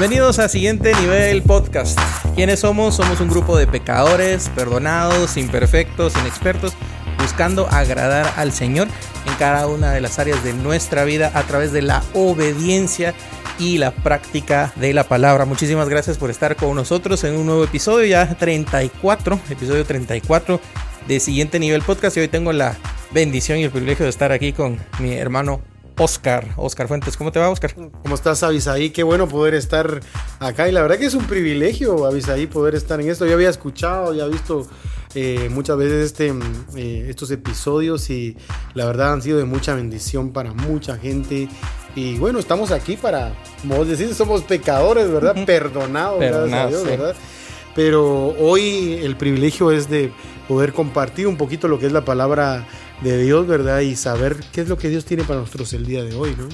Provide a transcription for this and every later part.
Bienvenidos a Siguiente Nivel Podcast. ¿Quiénes somos? Somos un grupo de pecadores, perdonados, imperfectos, inexpertos, buscando agradar al Señor en cada una de las áreas de nuestra vida a través de la obediencia y la práctica de la palabra. Muchísimas gracias por estar con nosotros en un nuevo episodio, ya 34, episodio 34 de Siguiente Nivel Podcast. Y hoy tengo la bendición y el privilegio de estar aquí con mi hermano Oscar. Oscar Fuentes, ¿cómo te va, Oscar? ¿Cómo estás, Avisaí? Qué bueno poder estar acá. Y la verdad que es un privilegio, Avisaí, poder estar en esto. Yo había escuchado, ya visto eh, muchas veces este, eh, estos episodios y la verdad han sido de mucha bendición para mucha gente. Y bueno, estamos aquí para, como vos decís, somos pecadores, ¿verdad? Perdonados, gracias a Dios, ¿verdad? Pero hoy el privilegio es de poder compartir un poquito lo que es la palabra de Dios, ¿verdad? Y saber qué es lo que Dios tiene para nosotros el día de hoy, ¿no?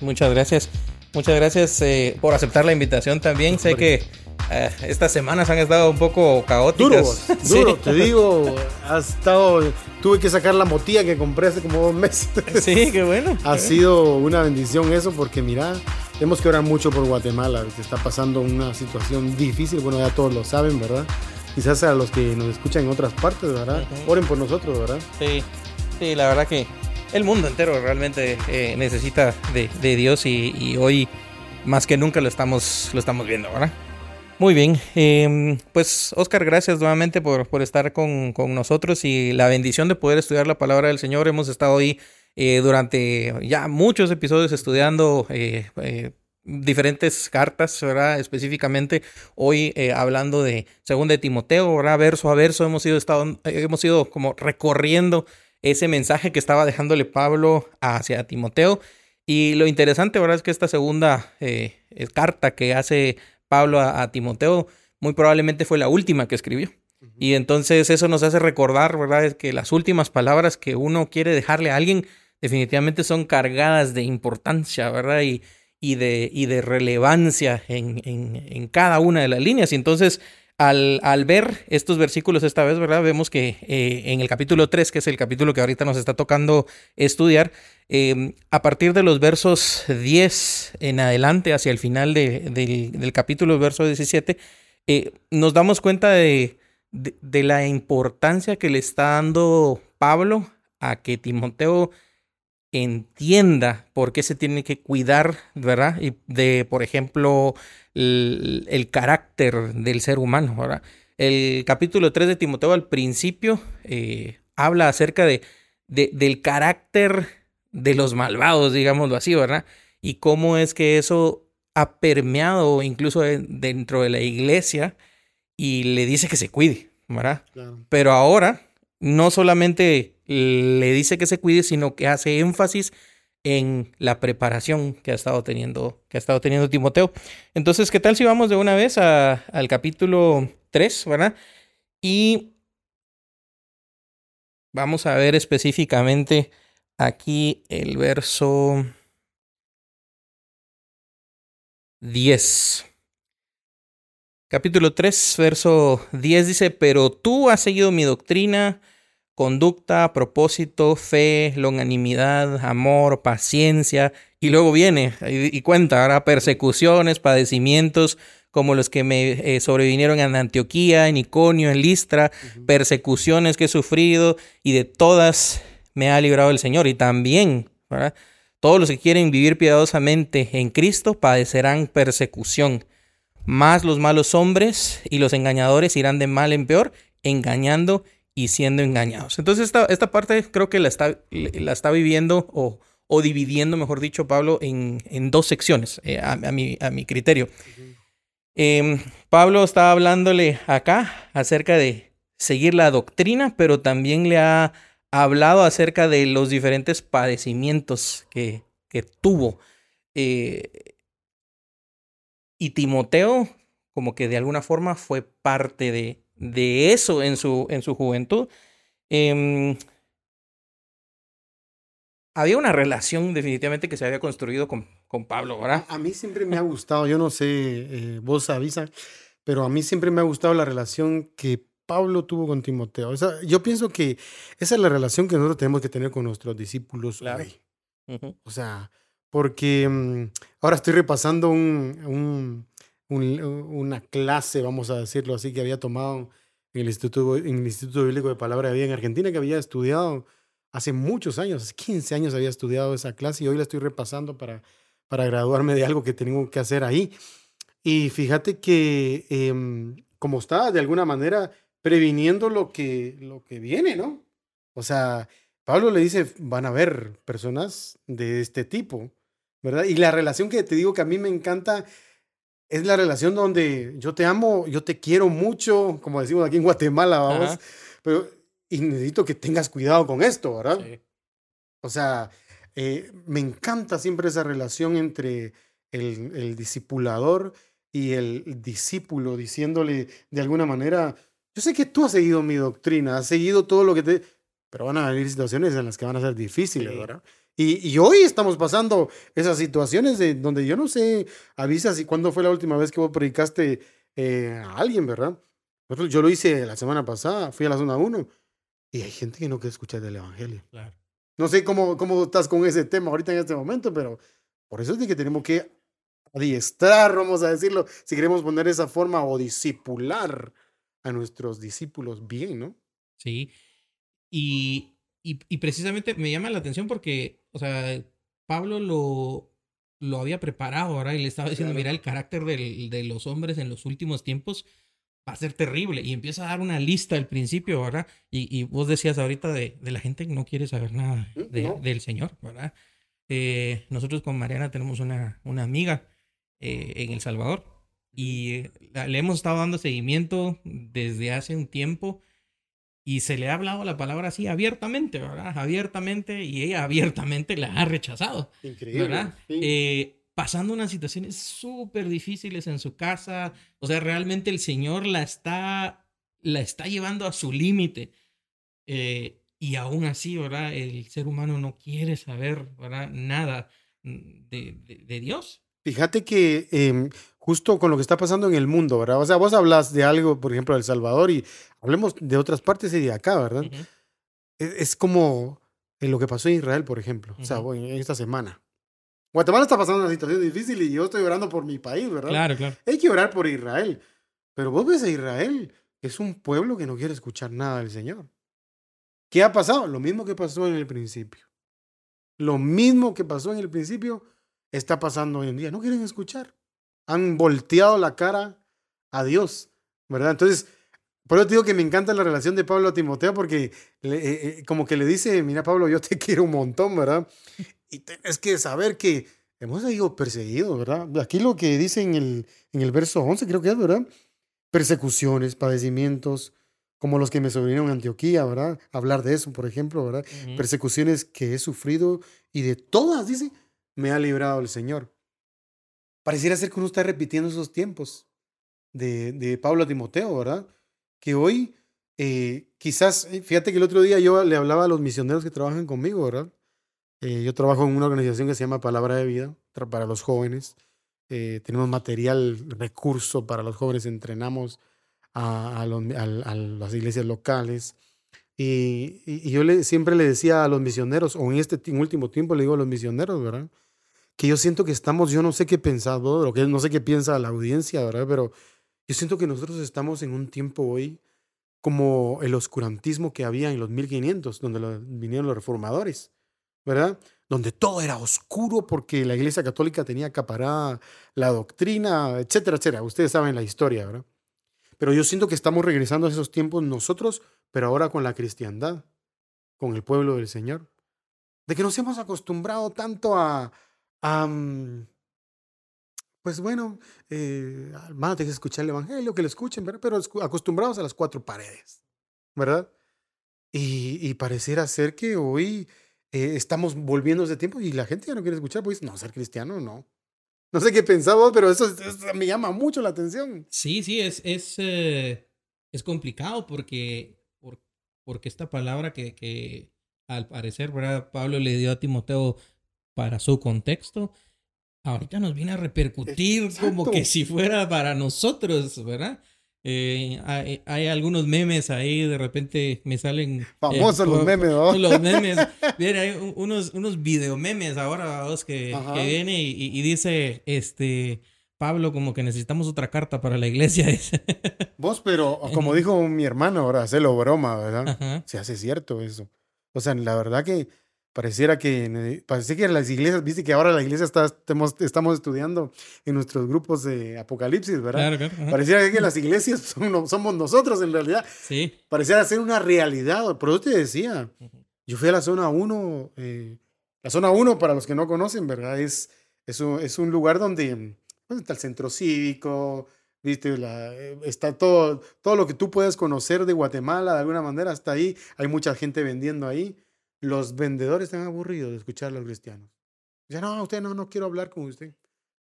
Muchas gracias. Muchas gracias eh, por aceptar la invitación también. Sé que eh, estas semanas han estado un poco caóticas. Duro, duro, te digo, has estado, tuve que sacar la motilla que compré hace como dos meses. Sí, qué bueno. ha sido una bendición eso porque mira, tenemos que orar mucho por Guatemala, que está pasando una situación difícil, bueno, ya todos lo saben, ¿verdad? Quizás a los que nos escuchan en otras partes, ¿verdad? Oren por nosotros, ¿verdad? Sí, sí, la verdad que el mundo entero realmente eh, necesita de, Dios y, hoy más que nunca lo estamos, lo estamos viendo, ¿verdad? Muy bien, em, pues Oscar, gracias nuevamente por, por estar con, nosotros y la bendición de poder estudiar la palabra del Señor. Hemos estado hoy eh, durante ya muchos episodios estudiando eh, diferentes cartas, ¿verdad? Específicamente hoy hablando de Segunda de Timoteo, ¿verdad? Verso a verso hemos ido, estado, hemos ido como recorriendo ese mensaje que estaba dejándole Pablo hacia Timoteo. Y lo interesante, ¿verdad? Es que esta segunda eh, carta que hace Pablo a, Timoteo muy probablemente fue la última que escribió. Y entonces eso nos hace recordar, ¿verdad? Es que las últimas palabras que uno quiere dejarle a alguien definitivamente son cargadas de importancia, ¿verdad? Y, y, de, y de relevancia en, en, en cada una de las líneas. Y entonces al, ver estos versículos esta vez, ¿verdad? Vemos que eh, en el capítulo 3, que es el capítulo que ahorita nos está tocando estudiar, em, a partir de los versos 10 en adelante, hacia el final del capítulo, verso 17, eh, nos damos cuenta de, de, la importancia que le está dando Pablo a que Timoteo entienda por qué se tiene que cuidar, ¿verdad? Y de, por ejemplo, el, carácter del ser humano. ¿verdad? El capítulo 3 de Timoteo al principio eh, habla acerca de, del carácter de los malvados, digámoslo así, ¿verdad? Y cómo es que eso ha permeado incluso dentro de la iglesia y le dice que se cuide, ¿verdad? Pero ahora no solamente le dice que se cuide, sino que hace énfasis en la preparación que ha estado teniendo, que ha estado teniendo Timoteo. Entonces, ¿qué tal si vamos de una vez al capítulo 3, ¿verdad? Y vamos a ver específicamente aquí el verso 10. Capítulo 3, verso 10 dice, pero tú has seguido mi doctrina, conducta, propósito, fe, longanimidad, amor, paciencia, y luego viene y, cuenta ahora persecuciones, padecimientos como los que me eh, sobrevinieron en Antioquía, en Iconio, en Listra, persecuciones que he sufrido y de todas me ha librado el Señor. Y también, todos los que quieren vivir piadosamente en Cristo padecerán persecución. Más los malos hombres y los engañadores irán de mal en peor, engañando y siendo engañados. Entonces esta, esta parte creo que la está, la está viviendo o, o dividiendo, mejor dicho, Pablo en, en dos secciones, eh, a, mi, a mi criterio. Em, Pablo está hablándole acá acerca de seguir la doctrina, pero también le ha hablado acerca de los diferentes padecimientos que, que tuvo. Eh, y Timoteo, como que de alguna forma fue parte de, de eso en su, en su juventud. Em, había una relación definitivamente que se había construido con, con Pablo, ¿verdad? A, mí siempre me ha gustado, yo no sé, eh, vos avisa, pero a mí siempre me ha gustado la relación que Pablo tuvo con Timoteo. yo pienso que esa es la relación que nosotros tenemos que tener con nuestros discípulos O sea, porque mm, ahora estoy repasando un, una clase, vamos a decirlo así, que había tomado en el, Instituto, en el Instituto Bíblico de Palabra de Vida en Argentina, que había estudiado hace muchos años, hace 15 años había estudiado esa clase y hoy la estoy repasando para, para graduarme de algo que tengo que hacer ahí. Y fíjate que em, como está de alguna manera previniendo lo que, lo que viene, ¿no? O sea, Pablo le dice, van a haber personas de este tipo, ¿verdad? Y la relación que te digo que a mí me encanta es la relación donde yo te amo, yo te quiero mucho, como decimos aquí en Guatemala, vamos, pero y necesito que tengas cuidado con esto, ¿verdad? Sí. O sea, eh, me encanta siempre esa relación entre el, el discipulador y el discípulo, diciéndole de alguna manera, yo sé que tú has seguido mi doctrina, has seguido todo lo que te... Pero van a venir situaciones en las que van a ser difíciles, ¿verdad? Y, y, hoy estamos pasando esas situaciones de donde yo no sé, avisas y cuándo fue la última vez que vos predicaste eh, a alguien, ¿verdad? Yo lo hice la semana pasada, fui a la zona 1 y hay gente que no quiere escuchar del Evangelio. Claro. No sé cómo, cómo estás con ese tema ahorita en este momento, pero por eso es de que tenemos que adiestrar, vamos a decirlo, si queremos poner esa forma o discipular a nuestros discípulos bien, ¿no? Sí. Y, y, precisamente me llama la atención porque, o sea, Pablo lo, lo había preparado, ¿verdad? Y le estaba diciendo, mira, el carácter del, de los hombres en los últimos tiempos va a ser terrible. Y empieza a dar una lista al principio, ¿verdad? Y, y vos decías ahorita de, de, la gente que no quiere saber nada mm, del Señor, ¿verdad? Eh, nosotros con Mariana tenemos una, una amiga eh, en El Salvador y le hemos estado dando seguimiento desde hace un tiempo y se le ha hablado la palabra así abiertamente, ¿verdad? Abiertamente y ella abiertamente la ha rechazado. Increíble. ¿verdad? Eh, pasando unas situaciones súper difíciles en su casa. O sea, realmente el Señor la está, la está llevando a su límite. Eh, y aún así, ¿verdad? El ser humano no quiere saber, ¿verdad? Nada de, de, Dios. Fíjate que em, justo con lo que está pasando en el mundo, ¿verdad? O sea, vos hablas de algo, por ejemplo, de El Salvador y hablemos de otras partes y de acá, ¿verdad? E, es, como en lo que pasó en Israel, por ejemplo, o sea, en esta semana. Guatemala está pasando una situación difícil y yo estoy orando por mi país, ¿verdad? Claro, claro. Hay que orar por Israel. Pero vos ves a Israel, es un pueblo que no quiere escuchar nada del Señor. ¿Qué ha pasado? Lo mismo que pasó en el principio. Lo mismo que pasó en el principio está pasando hoy en día. No quieren escuchar. Han volteado la cara a Dios, ¿verdad? Entonces, por eso te digo que me encanta la relación de Pablo a Timoteo porque eh, eh, como que le dice, mira Pablo, yo te quiero un montón, ¿verdad? Y tienes que saber que hemos sido perseguidos, ¿verdad? Aquí lo que dice en el, en el verso 11, creo que es, ¿verdad? Persecuciones, padecimientos, como los que me sobrevivieron en Antioquía, ¿verdad? Hablar de eso, por ejemplo, ¿verdad? Persecuciones que he sufrido y de todas, dice, me ha librado el Señor. Pareciera ser que uno está repitiendo esos tiempos de, de Pablo a Timoteo, ¿verdad? Que hoy, eh, quizás, eh, fíjate que el otro día yo le hablaba a los misioneros que trabajan conmigo, ¿verdad? Eh, yo trabajo en una organización que se llama Palabra de Vida para los jóvenes. Tenemos material, recurso para los jóvenes, entrenamos a, a, las iglesias locales. Y, y, yo siempre le decía a los misioneros, o en este último tiempo le digo a los misioneros, ¿verdad? Que yo siento que estamos, yo no sé qué pensado, que no sé qué piensa la audiencia, ¿verdad? Pero yo siento que nosotros estamos en un tiempo hoy como el oscurantismo que había en los 1500, donde vinieron los reformadores. ¿verdad? Donde todo era oscuro porque la Iglesia Católica tenía acaparada la doctrina, etcétera, etcétera. Ustedes saben la historia, ¿verdad? Pero yo siento que estamos regresando a esos tiempos nosotros, pero ahora con la cristiandad, con el pueblo del Señor. De que nos hemos acostumbrado tanto a, pues bueno, eh, tener que escuchar el Evangelio, que lo escuchen, ¿verdad? pero acostumbrados a las cuatro paredes, ¿verdad? Y, y pareciera ser que hoy eh, estamos volviendo ese tiempo y la gente ya no quiere escuchar, pues no, ser cristiano no. No sé qué pensaba, pero eso, me llama mucho la atención. Sí, sí, es, es, eh, es complicado porque, porque esta palabra que, que al parecer ¿verdad? Pablo le dio a Timoteo para su contexto, ahorita nos viene a repercutir como que si fuera para nosotros, ¿verdad? Eh, hay, algunos memes ahí, de repente me salen. Eh, Famosos los memes, ¿no? Los memes. Bien, hay unos, unos video memes ahora, vos, que, que viene y, y, dice: Este, Pablo, como que necesitamos otra carta para la iglesia. Vos, pero como dijo mi hermano, ahora hacelo broma, ¿verdad? Se hace cierto eso. O sea, la verdad que pareciera que, parece que las iglesias, viste que ahora la iglesia está, estamos, estamos estudiando en nuestros grupos de Apocalipsis, ¿verdad? Claro, Pareciera que las iglesias somos nosotros en realidad. Sí. Pareciera ser una realidad. Por eso te decía, yo fui a la zona 1, eh, la zona 1 para los que no conocen, ¿verdad? Es, es, un, es un lugar donde pues, está el centro cívico, ¿viste? La, eh, está todo, todo lo que tú puedes conocer de Guatemala de alguna manera, está ahí. Hay mucha gente vendiendo ahí. Los vendedores están aburridos de escuchar a los cristianos. Ya no, usted no, no quiero hablar con usted.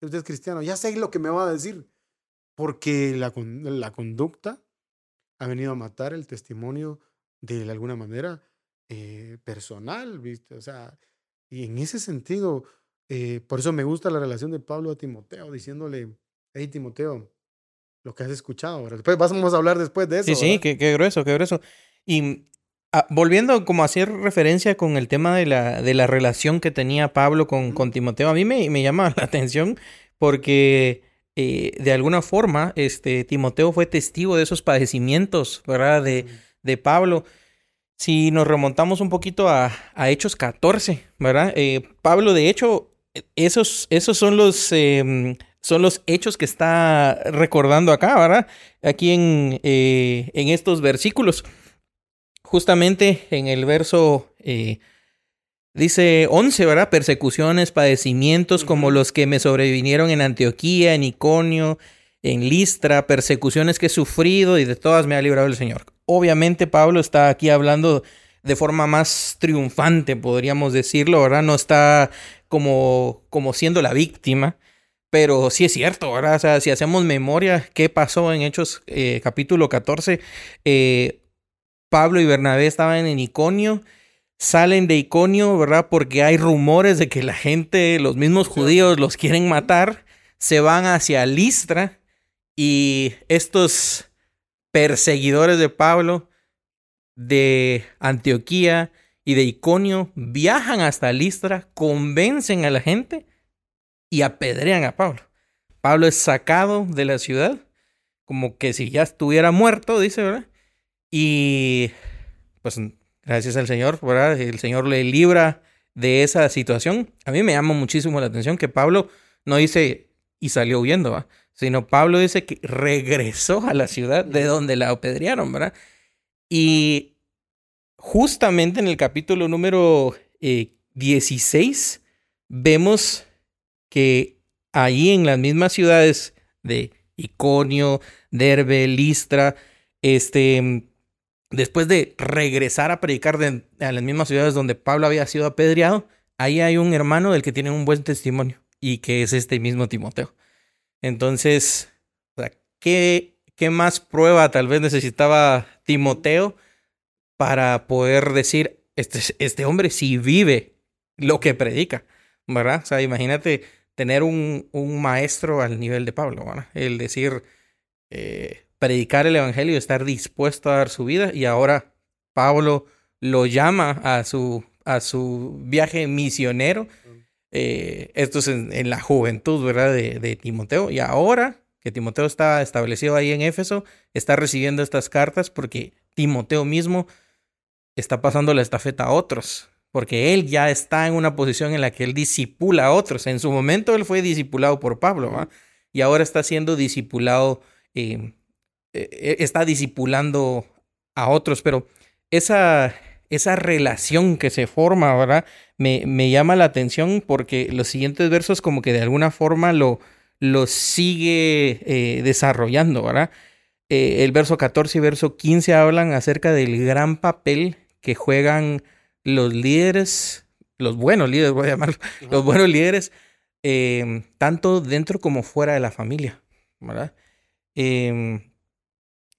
Usted es cristiano. Ya sé lo que me va a decir. Porque la, la conducta ha venido a matar el testimonio de alguna manera eh, personal, ¿viste? O sea, y en ese sentido, eh, por eso me gusta la relación de Pablo a Timoteo, diciéndole, hey Timoteo, lo que has escuchado. Después vamos a hablar después de eso. Sí, sí, qué, qué, grueso, qué grueso. Y ah, volviendo como a hacer referencia con el tema de la, de la relación que tenía Pablo con, con Timoteo, a mí me, me llama la atención porque eh, de alguna forma este, Timoteo fue testigo de esos padecimientos, ¿verdad? De, de Pablo. Si nos remontamos un poquito a, a Hechos 14, ¿verdad? Eh, Pablo, de hecho, esos, esos son los... Em, son los hechos que está recordando acá, ¿verdad? Aquí en, eh, en estos versículos. Justamente en el verso, eh, dice 11, ¿verdad? Persecuciones, padecimientos como los que me sobrevinieron en Antioquía, en Iconio, en Listra, persecuciones que he sufrido y de todas me ha librado el Señor. Obviamente Pablo está aquí hablando de forma más triunfante, podríamos decirlo, ¿verdad? No está como, como siendo la víctima. Pero sí es cierto, ¿verdad? O sea, si hacemos memoria, ¿qué pasó en Hechos eh, capítulo 14? Eh, Pablo y Bernabé estaban en Iconio, salen de Iconio, ¿verdad? Porque hay rumores de que la gente, los mismos judíos, los quieren matar, se van hacia Listra y estos perseguidores de Pablo de Antioquía y de Iconio viajan hasta Listra, convencen a la gente y apedrean a Pablo. Pablo es sacado de la ciudad, como que si ya estuviera muerto, dice, ¿verdad? Y pues gracias al Señor, ¿verdad? El Señor le libra de esa situación. A mí me llama muchísimo la atención que Pablo no dice y salió huyendo, ¿verdad? sino Pablo dice que regresó a la ciudad de donde la apedrearon, ¿verdad? Y justamente en el capítulo número 16 eh, vemos que ahí en las mismas ciudades de Iconio, Derbe, Listra, este, después de regresar a predicar a las mismas ciudades donde Pablo había sido apedreado, ahí hay un hermano del que tiene un buen testimonio y que es este mismo Timoteo. Entonces, ¿qué, ¿qué más prueba tal vez necesitaba Timoteo para poder decir, este, este hombre sí vive lo que predica, ¿verdad? O sea, imagínate tener un, un maestro al nivel de Pablo, ¿verdad? El decir, eh, predicar el Evangelio, estar dispuesto a dar su vida y ahora Pablo lo llama a su, a su viaje misionero. Eh, esto es en, la juventud, ¿verdad? De, de Timoteo. Y ahora que Timoteo está establecido ahí en Éfeso, está recibiendo estas cartas porque Timoteo mismo está pasando la estafeta a otros, porque él ya está en una posición en la que él disipula a otros. En su momento él fue disipulado por Pablo, ¿va? y ahora está siendo disipulado, eh, eh, está disipulando a otros, pero esa, esa relación que se forma, ¿verdad? Me, me llama la atención porque los siguientes versos como que de alguna forma lo, lo sigue eh, desarrollando, ¿verdad? Eh, el verso 14 y verso 15 hablan acerca del gran papel que juegan los líderes, los buenos líderes, voy a llamarlos, los buenos líderes, em, tanto dentro como fuera de la familia, ¿verdad? Em,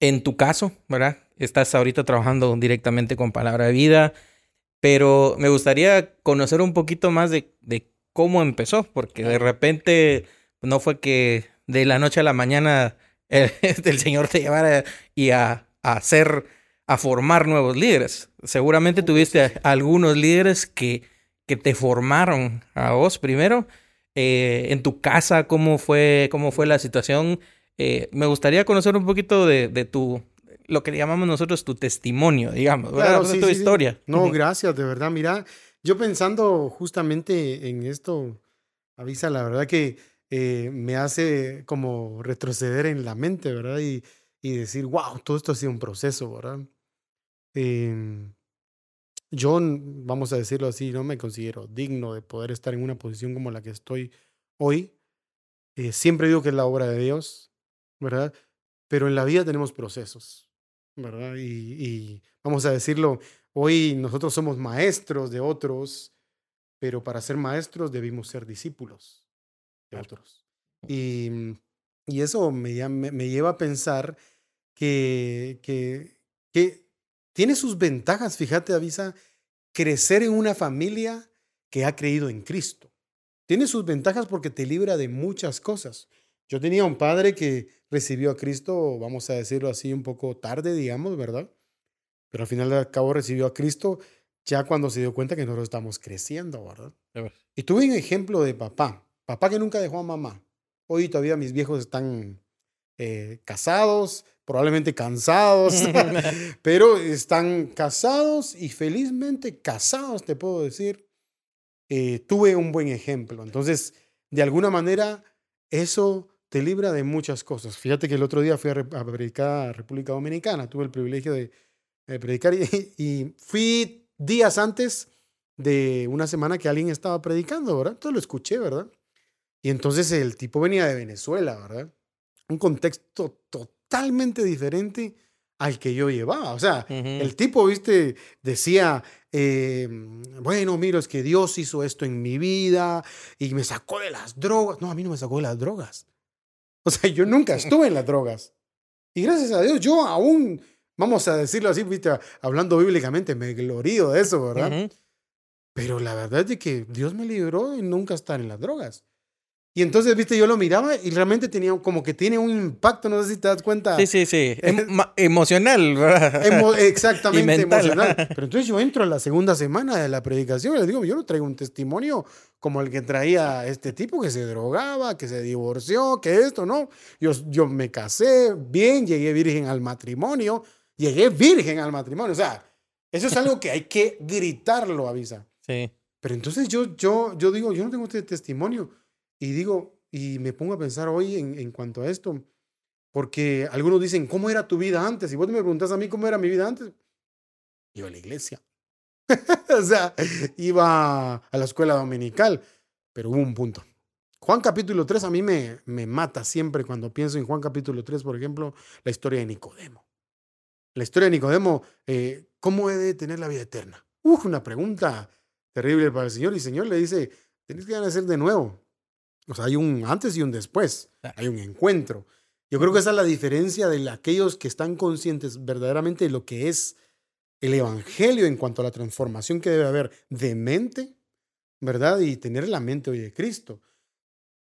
en tu caso, ¿verdad? Estás ahorita trabajando directamente con Palabra de Vida, pero me gustaría conocer un poquito más de, de cómo empezó, porque de repente no fue que de la noche a la mañana el, Señor te llevara y a, hacer, a formar nuevos líderes. Seguramente tuviste algunos líderes que, que te formaron a vos primero eh, en tu casa, cómo fue, cómo fue la situación. Eh, me gustaría conocer un poquito de, de, tu, lo que llamamos nosotros tu testimonio, digamos, Claro, ¿verdad? sí, tu sí, sí. historia. No, gracias, de verdad. Mira, yo pensando justamente en esto, Avisa, la verdad que eh, me hace como retroceder en la mente, ¿verdad? Y, y decir, wow, todo esto ha sido un proceso, ¿verdad? Em, yo, vamos a decirlo así, no me considero digno de poder estar en una posición como la que estoy hoy. Eh, siempre digo que es la obra de Dios, ¿verdad? Pero en la vida tenemos procesos, ¿verdad? Y, y vamos a decirlo, hoy nosotros somos maestros de otros, pero para ser maestros debimos ser discípulos de otros. Y, y eso me, me lleva a pensar que, que, que tiene sus ventajas, fíjate, avisa, crecer en una familia que ha creído en Cristo. Tiene sus ventajas porque te libra de muchas cosas. Yo tenía un padre que recibió a Cristo, vamos a decirlo así, un poco tarde, digamos, ¿verdad? Pero al final de cabo recibió a Cristo ya cuando se dio cuenta que nosotros estamos creciendo, ¿verdad? Ver. Y tuve un ejemplo de papá, papá que nunca dejó a mamá. Hoy todavía mis viejos están eh, casados, probablemente cansados, pero están casados y felizmente casados, te puedo decir. Eh, tuve un buen ejemplo. Entonces, de alguna manera, eso te libra de muchas cosas. Fíjate que el otro día fui a, a predicar a República Dominicana, tuve el privilegio de, de predicar y, y fui días antes de una semana que alguien estaba predicando, ¿verdad? Entonces lo escuché, ¿verdad? Y entonces el tipo venía de Venezuela, ¿verdad? Un contexto totalmente diferente al que yo llevaba. O sea, Ujú. el tipo, viste, decía, eh, bueno, mira, es que Dios hizo esto en mi vida y me sacó de las drogas. No, a mí no me sacó de las drogas. O sea, yo nunca estuve en las drogas. Y gracias a Dios, yo aún, vamos a decirlo así, viste, hablando bíblicamente, me glorío de eso, ¿verdad? Pero la verdad es que Dios me libró de nunca estar en las drogas. Y entonces, viste, yo lo miraba y realmente tenía como que tiene un impacto, no sé si te das cuenta. Sí, sí, sí. Em- emocional. Emo- exactamente emocional. Pero entonces yo entro a la segunda semana de la predicación y les digo, yo no traigo un testimonio como el que traía este tipo que se drogaba, que se divorció, que esto, ¿no? Yo, yo me casé bien, llegué virgen al matrimonio, llegué virgen al matrimonio. O sea, eso es algo que hay que gritarlo, avisa. Sí. Pero entonces yo, yo, yo digo, yo no tengo este testimonio. Y digo, y me pongo a pensar hoy en, en cuanto a esto, porque algunos dicen, ¿cómo era tu vida antes? Y vos me preguntas a mí cómo era mi vida antes. Iba a la iglesia. o sea, iba a la escuela dominical, pero hubo un punto. Juan capítulo 3 a mí me, me mata siempre cuando pienso en Juan capítulo 3, por ejemplo, la historia de Nicodemo. La historia de Nicodemo, eh, ¿cómo he de tener la vida eterna? Uf, una pregunta terrible para el Señor. Y el Señor le dice, tenés que nacer de nuevo. O sea, hay un antes y un después. Hay un encuentro. Yo creo que esa es la diferencia de aquellos que están conscientes verdaderamente de lo que es el Evangelio en cuanto a la transformación que debe haber de mente, ¿verdad? Y tener la mente hoy de Cristo.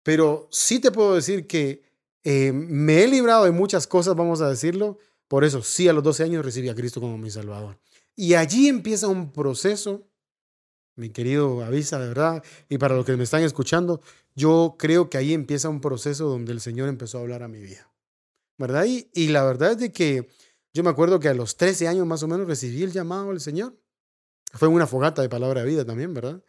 Pero sí te puedo decir que eh, me he librado de muchas cosas, vamos a decirlo. Por eso, sí, a los 12 años recibí a Cristo como mi Salvador. Y allí empieza un proceso, mi querido Avisa, de verdad, y para los que me están escuchando, yo creo que ahí empieza un proceso donde el Señor empezó a hablar a mi vida, ¿verdad? Y, la verdad es de que yo me acuerdo que a los 13 años más o menos recibí el llamado del Señor. Fue una fogata de palabra de vida también, ¿verdad?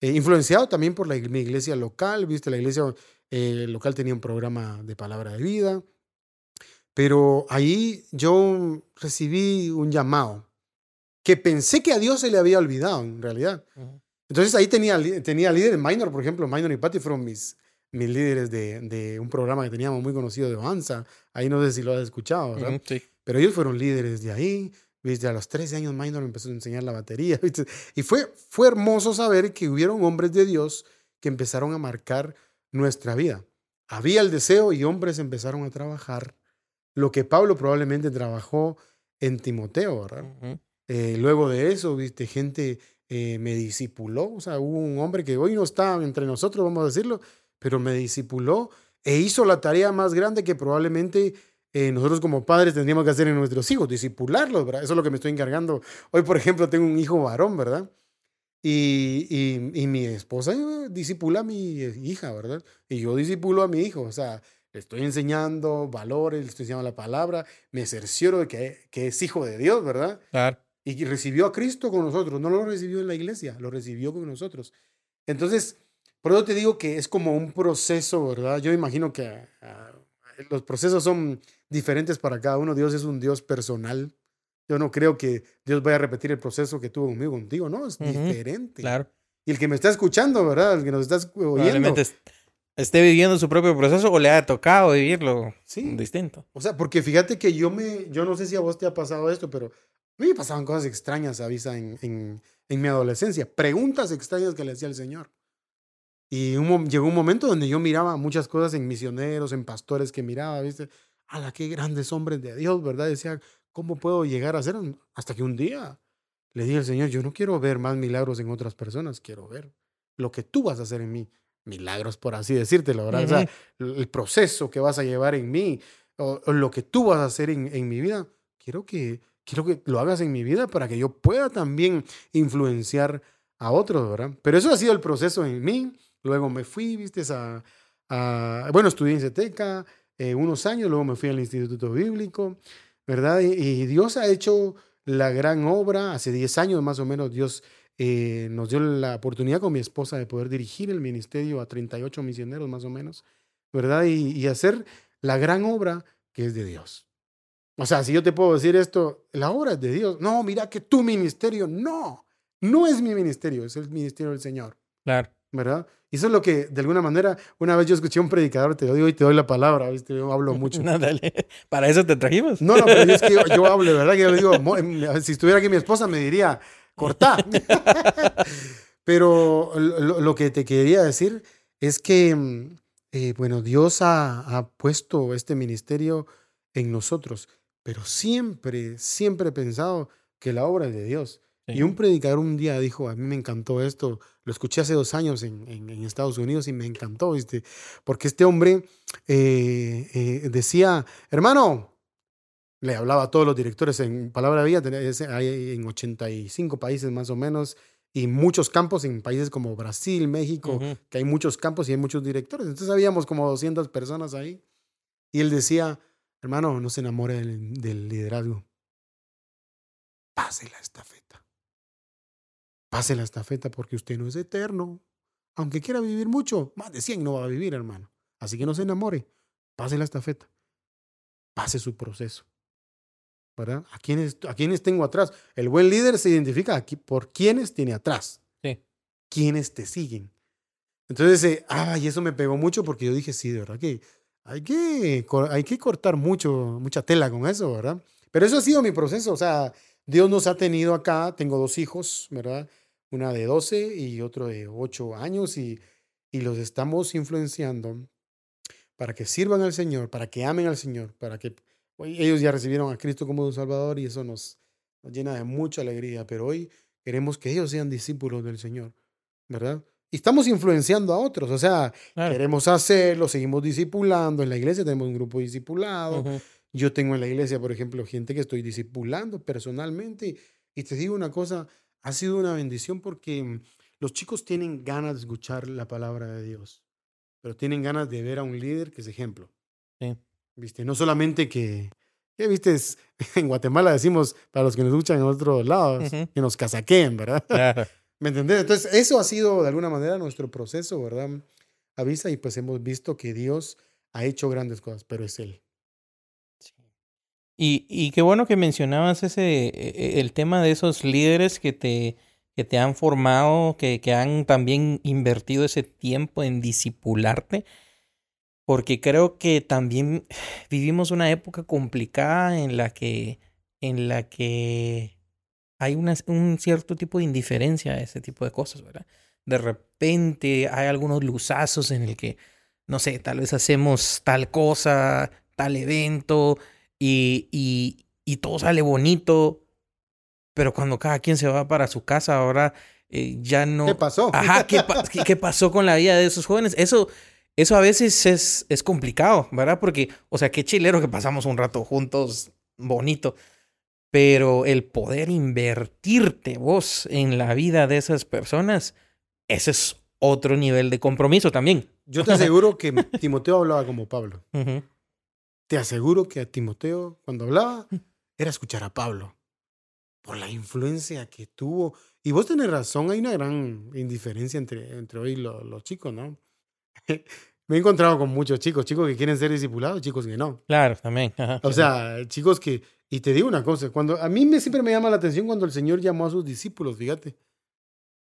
Eh, influenciado también por la, mi iglesia local, viste, la iglesia eh, local tenía un programa de palabra de vida, pero ahí yo recibí un llamado que pensé que a Dios se le había olvidado en realidad. Entonces ahí tenía, tenía líderes, Minor, por ejemplo, Minor y Patty fueron mis, mis líderes de, de un programa que teníamos muy conocido de Avanza. Ahí no sé si lo has escuchado, ¿verdad? Sí. Pero ellos fueron líderes de ahí. ¿Viste? A los 13 años Minor me empezó a enseñar la batería. ¿viste? Y fue, fue hermoso saber que hubieron hombres de Dios que empezaron a marcar nuestra vida. Había el deseo y hombres empezaron a trabajar lo que Pablo probablemente trabajó en Timoteo, ¿verdad? Ujú. Eh, luego de eso, viste, gente eh, me discipuló. O sea, hubo un hombre que hoy no está entre nosotros, vamos a decirlo, pero me discipuló e hizo la tarea más grande que probablemente eh, nosotros como padres tendríamos que hacer en nuestros hijos, discipularlos, ¿verdad? Eso es lo que me estoy encargando. Hoy, por ejemplo, tengo un hijo varón, ¿verdad? Y, y, mi esposa disipula a mi hija, ¿verdad? Y yo disipulo a mi hijo, o sea, le estoy enseñando valores, le estoy enseñando la palabra, me cercioro de que, que es hijo de Dios, ¿verdad? Claro. Y recibió a Cristo con nosotros, no lo recibió en la iglesia, lo recibió con nosotros. Entonces, por eso te digo que es como un proceso, ¿verdad? Yo imagino que ah, los procesos son diferentes para cada uno. Dios es un Dios personal. Yo no creo que Dios vaya a repetir el proceso que tuvo conmigo, contigo, ¿no? Es diferente. Claro. Y el que me está escuchando, ¿verdad? El que nos está oyendo. esté viviendo su propio proceso o le haya tocado vivirlo sí. distinto. O sea, porque fíjate que yo me, yo no sé si a vos te ha pasado esto, pero me pasaban cosas extrañas, avisa, en, en, en mi adolescencia. Preguntas extrañas que le hacía el Señor. Y llegó un momento donde yo miraba muchas cosas en misioneros, en pastores que miraba, ¿viste? ¡Hala, qué grandes hombres de Dios, ¿verdad? Decía, ¿cómo puedo llegar a ser? Hasta que un día le dije al Señor, yo no quiero ver más milagros en otras personas, quiero ver lo que tú vas a hacer en mí. Milagros, por así decírtelo, ¿verdad? O sea, el proceso que vas a llevar en mí, o, lo que tú vas a hacer en, en mi vida, quiero que, quiero que lo hagas en mi vida para que yo pueda también influenciar a otros, ¿verdad? Pero eso ha sido el proceso en mí Luego me fui, viste, a, bueno, estudié en CETECA eh, unos años, luego me fui al Instituto Bíblico, ¿verdad? Y, Dios ha hecho la gran obra, hace 10 años más o menos Dios eh, nos dio la oportunidad con mi esposa de poder dirigir el ministerio a 38 misioneros más o menos, ¿verdad? Y hacer la gran obra que es de Dios. O sea, si yo te puedo decir esto, la obra es de Dios. No, mira que tu ministerio, no, no es mi ministerio, es el ministerio del Señor. Claro. ¿Verdad? Y eso es lo que, de alguna manera, una vez yo escuché a un predicador, te lo digo y te doy la palabra, ¿viste? Yo hablo mucho. No, dale. ¿Para eso te trajimos? No, no, pero es que yo, hablo, ¿verdad? Que yo digo, em, si estuviera aquí mi esposa me diría, cortá. pero lo, que te quería decir es que, mm, eh, bueno, Dios ha, ha puesto este ministerio en nosotros, pero siempre, siempre he pensado que la obra es de Dios. Y un predicador un día dijo, a mí me encantó esto, lo escuché hace dos años en, en, Estados Unidos y me encantó, ¿viste? porque este hombre eh, eh, decía, hermano, le hablaba a todos los directores en Palabra Vía, hay en 85 países más o menos, y muchos campos en países como Brasil, México, que hay muchos campos y hay muchos directores. Entonces habíamos como 200 personas ahí. Y él decía, hermano, no se enamore del, del liderazgo. Pase la estafeta. Pase la estafeta porque usted no es eterno. Aunque quiera vivir mucho, más de 100 no va a vivir, hermano. Así que no se enamore. Pase la estafeta. Pase su proceso. ¿Verdad? ¿A quiénes, a quiénes tengo atrás? El buen líder se identifica aquí por quiénes tiene atrás. Sí. Quiénes te siguen. Entonces, eh, y eso me pegó mucho porque yo dije, sí, de verdad que hay que, hay que cortar mucho, mucha tela con eso, ¿verdad? Pero eso ha sido mi proceso. O sea, Dios nos ha tenido acá. Tengo dos hijos, ¿verdad? una de 12 y otro de 8 años y, y los estamos influenciando para que sirvan al Señor, para que amen al Señor, para que ellos ya recibieron a Cristo como su Salvador y eso nos, nos llena de mucha alegría, pero hoy queremos que ellos sean discípulos del Señor, ¿verdad? Y estamos influenciando a otros, o sea, queremos hacerlo, seguimos discipulando, en la iglesia tenemos un grupo discipulado, yo tengo en la iglesia, por ejemplo, gente que estoy discipulando personalmente, y te digo una cosa, ha sido una bendición porque mm, los chicos tienen ganas de escuchar la palabra de Dios, pero tienen ganas de ver a un líder que es ejemplo. Sí. ¿Viste? No solamente que, ¿qué viste? En Guatemala decimos, para los que nos escuchan en otros lados, que nos casaqueen, ¿verdad? ¿Me entendés? Entonces, eso ha sido de alguna manera nuestro proceso, ¿verdad? Avisa y pues hemos visto que Dios ha hecho grandes cosas, pero es Él. Y, y qué bueno que mencionabas ese, e, e, el tema de esos líderes que te, que te han formado, que, que han también invertido ese tiempo en disipularte, porque creo que también vivimos una época complicada en la que, en la que hay una, un cierto tipo de indiferencia a ese tipo de cosas, ¿verdad? De repente hay algunos luzazos en el que, no sé, tal vez hacemos tal cosa, tal evento, y, y, y todo sale bonito, pero cuando cada quien se va para su casa, ahora eh, ya no... ¿Qué pasó? Ajá, ¿qué, ¿qué, pasó con la vida de esos jóvenes? Eso, eso a veces es, es complicado, ¿verdad? Porque, o sea, qué chilero que pasamos un rato juntos, bonito. Pero el poder invertirte vos en la vida de esas personas, ese es otro nivel de compromiso también. Yo te aseguro que Timoteo hablaba como Pablo. Te aseguro que a Timoteo, cuando hablaba, era escuchar a Pablo. Por la influencia que tuvo. Y vos tenés razón, hay una gran indiferencia entre, entre hoy los chicos, ¿no? Me he encontrado con muchos chicos, chicos que quieren ser discipulados, chicos que no. Claro, también. o sea, chicos que, y te digo una cosa, cuando a mí me, siempre me llama la atención cuando el Señor llamó a sus discípulos, fíjate.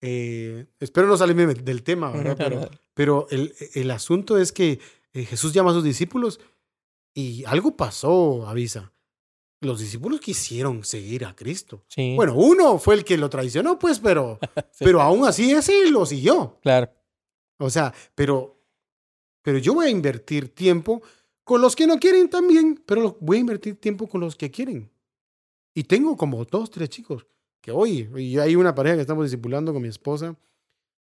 Eh, espero no salirme del tema, ¿verdad? Pero, pero el, el, asunto es que eh, Jesús llama a sus discípulos y algo pasó, avisa. Los discípulos quisieron seguir a Cristo. Sí. Bueno, uno fue el que lo traicionó, pues, pero, pero aún así ese lo siguió. Claro. O sea, pero pero yo voy a invertir tiempo con los que no quieren también, pero voy a invertir tiempo con los que quieren. Y tengo como dos, tres chicos que hoy, y hay una pareja que estamos discipulando con mi esposa,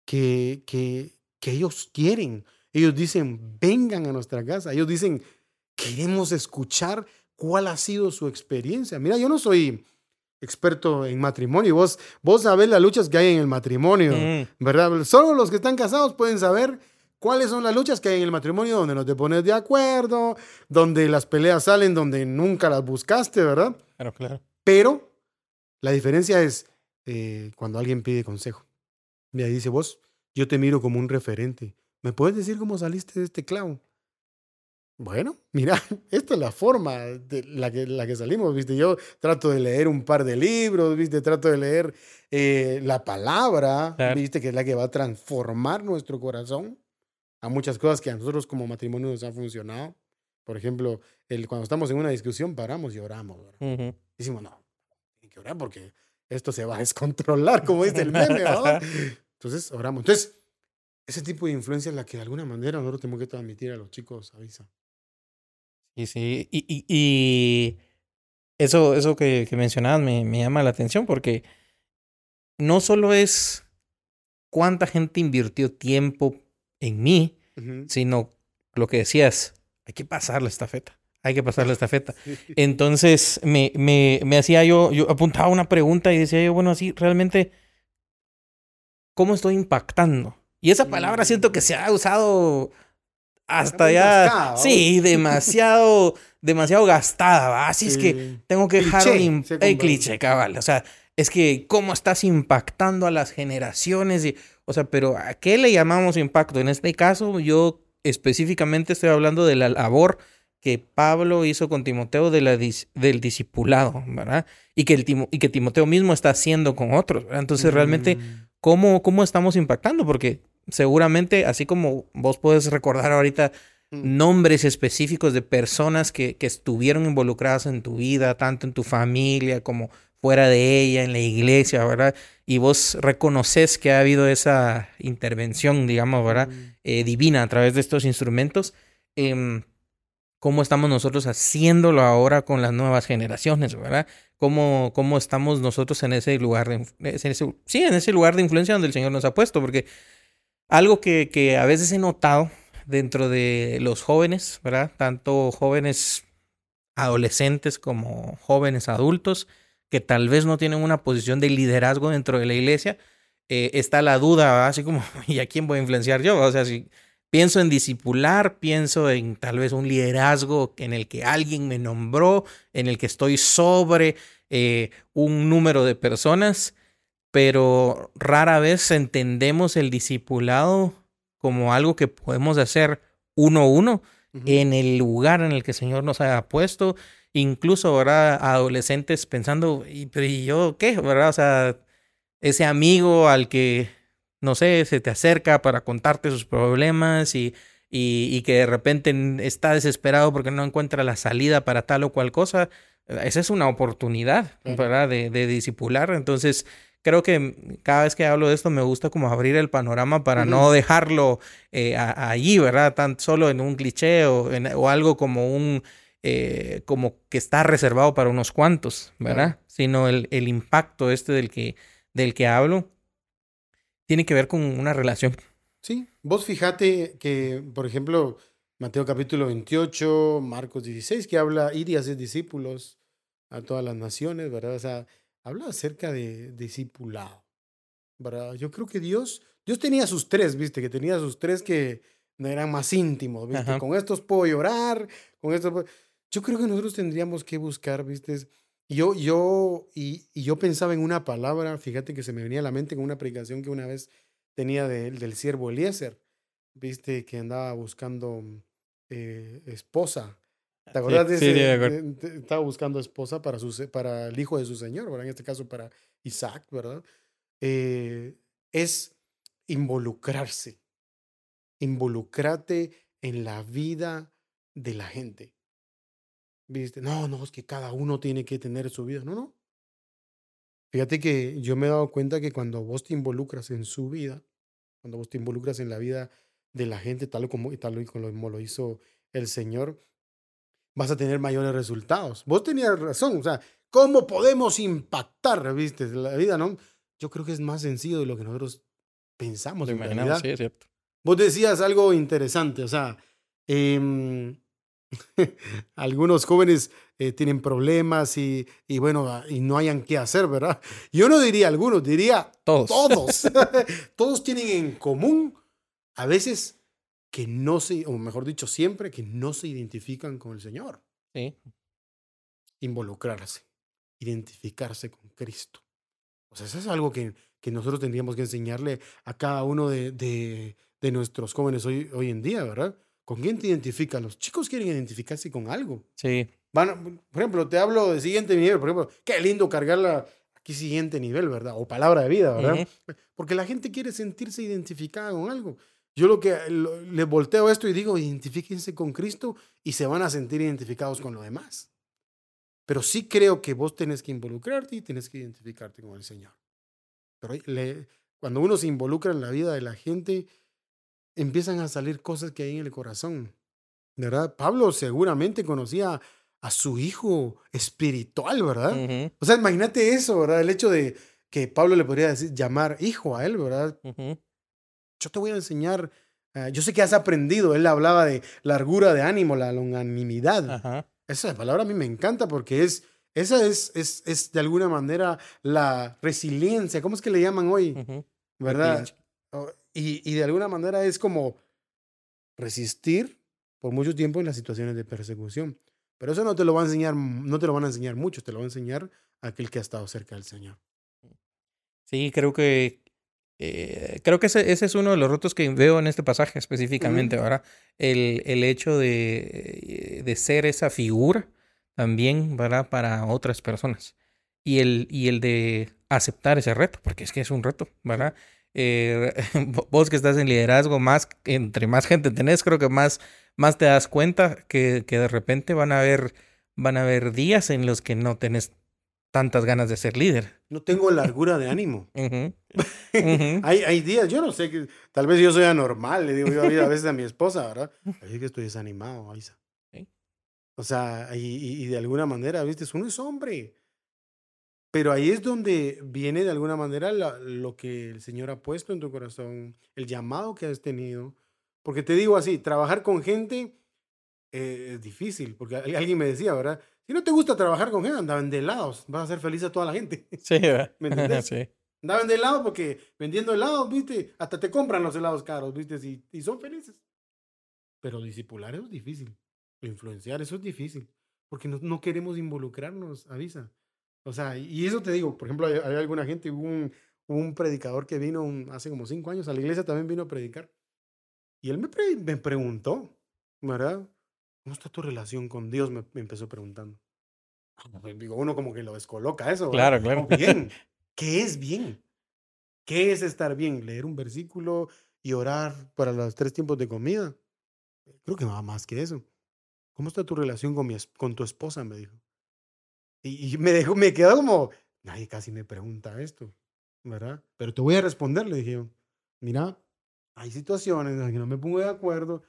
que, que, que ellos quieren. Ellos dicen, vengan a nuestra casa. Ellos dicen, queremos escuchar cuál ha sido su experiencia. Mira, yo no soy experto en matrimonio. Vos, vos sabés las luchas que hay en el matrimonio, mm. ¿verdad? Solo los que están casados pueden saber ¿Cuáles son las luchas que hay en el matrimonio donde no te pones de acuerdo, donde las peleas salen donde nunca las buscaste, ¿verdad? Claro, claro. Pero la diferencia es eh, cuando alguien pide consejo. Mira, dice vos, yo te miro como un referente. ¿Me puedes decir cómo saliste de este clavo? Bueno, mira, esta es la forma de la que, la que salimos, ¿viste? Yo trato de leer un par de libros, ¿viste? Trato de leer eh, la palabra, ¿viste? Que es la que va a transformar nuestro corazón a muchas cosas que a nosotros como matrimonio nos han funcionado. Por ejemplo, el, cuando estamos en una discusión, paramos y oramos. Uh Decimos, no, hay que orar porque esto se va a descontrolar, como dice el meme. Entonces, oramos. Entonces, ese tipo de influencia es la que de alguna manera nosotros tenemos que transmitir a los chicos, avisa. Sí, sí. Y, y, y eso, eso que, que mencionabas me, me llama la atención porque no solo es cuánta gente invirtió tiempo en mí, sino lo que decías, hay que pasar la estafeta. Hay que pasar la estafeta. Entonces me, me, me hacía yo, yo apuntaba una pregunta y decía yo, bueno, así realmente, ¿cómo estoy impactando? Y esa palabra mm. siento que se ha usado hasta ya. Sí, demasiado, demasiado gastada. Así es que tengo que dejar el cliché, cabal. O sea, es que cómo estás impactando a las generaciones y o sea, pero ¿a qué le llamamos impacto? En este caso, yo específicamente estoy hablando de la labor que Pablo hizo con Timoteo de la del discipulado, ¿verdad? Y que, el y que Timoteo mismo está haciendo con otros, ¿verdad? Entonces, realmente, mm. ¿cómo, ¿cómo estamos impactando? Porque seguramente, así como vos puedes recordar ahorita mm. nombres específicos de personas que, que estuvieron involucradas en tu vida, tanto en tu familia como fuera de ella, en la iglesia, ¿verdad? Y vos reconoces que ha habido esa intervención, digamos, ¿verdad? Eh, divina a través de estos instrumentos. Em, ¿Cómo estamos nosotros haciéndolo ahora con las nuevas generaciones, ¿verdad? ¿Cómo, cómo estamos nosotros en ese lugar, de, sí, en ese lugar de influencia donde el Señor nos ha puesto? Porque algo que, que a veces he notado dentro de los jóvenes, ¿verdad? Tanto jóvenes adolescentes como jóvenes adultos, que tal vez no tienen una posición de liderazgo dentro de la iglesia, eh, está la duda, así como, ¿y a quién voy a influenciar yo? O sea, si pienso en discipular, pienso en tal vez un liderazgo en el que alguien me nombró, en el que estoy sobre eh, un número de personas, pero rara vez entendemos el discipulado como algo que podemos hacer uno a uno en el lugar en el que el Señor nos haya puesto incluso, ¿verdad? Adolescentes pensando, ¿y, pero ¿y yo qué? ¿Verdad? O sea, ese amigo al que, no sé, se te acerca para contarte sus problemas y, y, que de repente está desesperado porque no encuentra la salida para tal o cual cosa, esa es una oportunidad, ¿verdad? De, de disipular. Entonces, creo que cada vez que hablo de esto me gusta como abrir el panorama para no dejarlo eh, allí, ¿verdad? Tan solo en un cliché o, o algo como un eh, como que está reservado para unos cuantos, ¿verdad? Sino el, el, impacto este del que, del que hablo tiene que ver con una relación. Sí, vos fíjate que, por ejemplo, Mateo capítulo 28, Marcos 16, que habla ir y hacer discípulos. a todas las naciones, ¿verdad? O sea, habla acerca de discipulado, ¿verdad? Yo creo que Dios, Dios tenía sus tres, ¿viste? Que tenía sus tres que eran más íntimos, ¿viste? Con estos puedo llorar, con estos Yo creo que nosotros tendríamos que buscar, ¿viste? Yo, yo, y, y, yo pensaba en una palabra, fíjate que se me venía a la mente con una predicación que una vez tenía de, del siervo Eliezer, viste, que andaba buscando eh, esposa. ¿Te acuerdas de ese? estaba buscando esposa para, su, para el hijo de su señor, ¿verdad? En este caso para Isaac, ¿verdad? Eh, es involucrarse. Involucrate en la vida de la gente. ¿Viste? No, no, es que cada uno tiene que tener su vida. No, no. Fíjate que yo me he dado cuenta que cuando vos te involucras en su vida, cuando vos te involucras en la vida de la gente, tal como, tal como lo hizo el Señor, vas a tener mayores resultados. Vos tenías razón, o sea, ¿cómo podemos impactar, viste, la vida, no? Yo creo que es más sencillo de lo que nosotros pensamos. En realidad. Sí, es cierto. Vos decías algo interesante, o sea, eh, Algunos jóvenes eh, tienen problemas y, y, bueno, ah, y no hayan qué hacer, ¿verdad? Yo no diría algunos, diría todos. Todos, todos tienen en común a veces que no se, o mejor dicho, siempre que no se identifican con el Señor. Sí. Involucrarse, identificarse con Cristo. O sea, eso es algo que, que nosotros tendríamos que enseñarle a cada uno de, de, de nuestros jóvenes hoy, hoy en día, ¿verdad? ¿Con quién te identificas? Los chicos quieren identificarse con algo. Sí. Van, por ejemplo, te hablo de siguiente nivel, por ejemplo, qué lindo cargarla aquí siguiente nivel, ¿verdad? O palabra de vida, ¿verdad? Porque la gente quiere sentirse identificada con algo. Yo lo que le volteo esto y digo, identifíquense con Cristo y se van a sentir identificados con lo demás. Pero sí creo que vos tenés que involucrarte y tenés que identificarte con el Señor. Pero cuando uno se involucra en la vida de la gente, empiezan a salir cosas que hay en el corazón. ¿Verdad? Pablo seguramente conocía a su hijo espiritual, ¿verdad? O sea, imagínate eso, ¿verdad? El hecho de que Pablo le podría decir, llamar hijo a él, ¿verdad? Yo te voy a enseñar, ah, yo sé que has aprendido, él hablaba de largura de ánimo, la longanimidad. Esa palabra a mí me encanta porque es, esa es, es, es de alguna manera la resiliencia, ¿cómo es que le llaman hoy? ¿Verdad? Y, de alguna manera es como resistir por mucho tiempo en las situaciones de persecución. Pero eso no te lo va a enseñar, no te lo van a enseñar muchos, te lo va a enseñar aquel que ha estado cerca del Señor. Sí, creo que eh, creo que ese, ese, es uno de los retos que veo en este pasaje específicamente, ¿verdad? El, el hecho de, de, ser esa figura también, ¿verdad? Para otras personas. Y el, y el de aceptar ese reto, porque es que es un reto, ¿verdad? Eh, vos que estás en liderazgo, más, entre más gente tenés, creo que más, más te das cuenta que, que de repente van a haber, van a haber días en los que no tenés tantas ganas de ser líder. No tengo largura de ánimo. hay, hay días, yo no sé, que tal vez yo soy anormal, le digo yo a veces a mi esposa, ¿verdad? Así que estoy desanimado, Aisa. O sea, y, y, de alguna manera, viste, uno es hombre. Pero ahí es donde viene de alguna manera lo que el Señor ha puesto en tu corazón, el llamado que has tenido. Porque te digo así, trabajar con gente eh, es difícil, porque alguien me decía, ¿verdad? Si no te gusta trabajar con gente, anda de helados, vas a hacer feliz a toda la gente. Sí, ¿me entiendes? sí. Anda de helados porque vendiendo helados, ¿viste? Hasta te compran los helados caros, ¿viste? Y, y son felices. Pero discipular eso es difícil. Influenciar eso es difícil. Porque no, no queremos involucrarnos, avisa. O sea, y eso te digo, por ejemplo, hay, alguna gente, hubo un, un predicador que vino hace como cinco años a la iglesia, también vino a predicar. Y él me, me preguntó, ¿verdad? ¿Cómo está tu relación con Dios? Me, empezó preguntando. Digo, uno como que lo descoloca eso. Claro, claro. Bien. ¿Qué es bien? ¿Qué es estar bien? ¿Leer un versículo y orar para los tres tiempos de comida? Creo que va más que eso. ¿Cómo está tu relación con, mi, con tu esposa? Me dijo. Y, me dejó, me quedó como, nadie casi me pregunta esto, ¿verdad? Pero te voy a responder, le dije, mira, hay situaciones en las que no me pongo de acuerdo,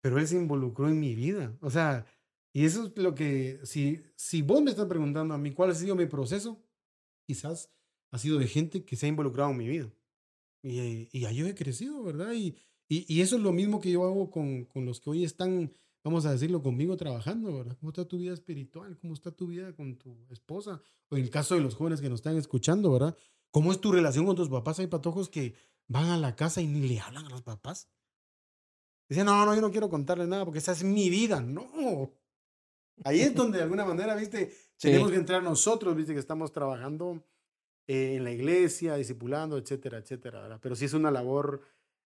pero él se involucró en mi vida. O sea, y eso es lo que, si, si vos me estás preguntando a mí cuál ha sido mi proceso, quizás ha sido de gente que se ha involucrado en mi vida. Y, y yo he crecido, ¿verdad? Y, y, y, eso es lo mismo que yo hago con, con los que hoy están vamos a decirlo conmigo trabajando, ¿verdad? ¿Cómo está tu vida espiritual? ¿Cómo está tu vida con tu esposa? O en el caso de los jóvenes que nos están escuchando, ¿verdad? ¿Cómo es tu relación con tus papás? Hay patojos que van a la casa y ni le hablan a los papás. Dicen, no, no, yo no quiero contarle nada porque esa es mi vida. No. Ahí es donde de alguna manera, viste, tenemos que entrar nosotros, viste, que estamos trabajando eh, en la iglesia, discipulando, etcétera, etcétera. ¿verdad? Pero sí es una labor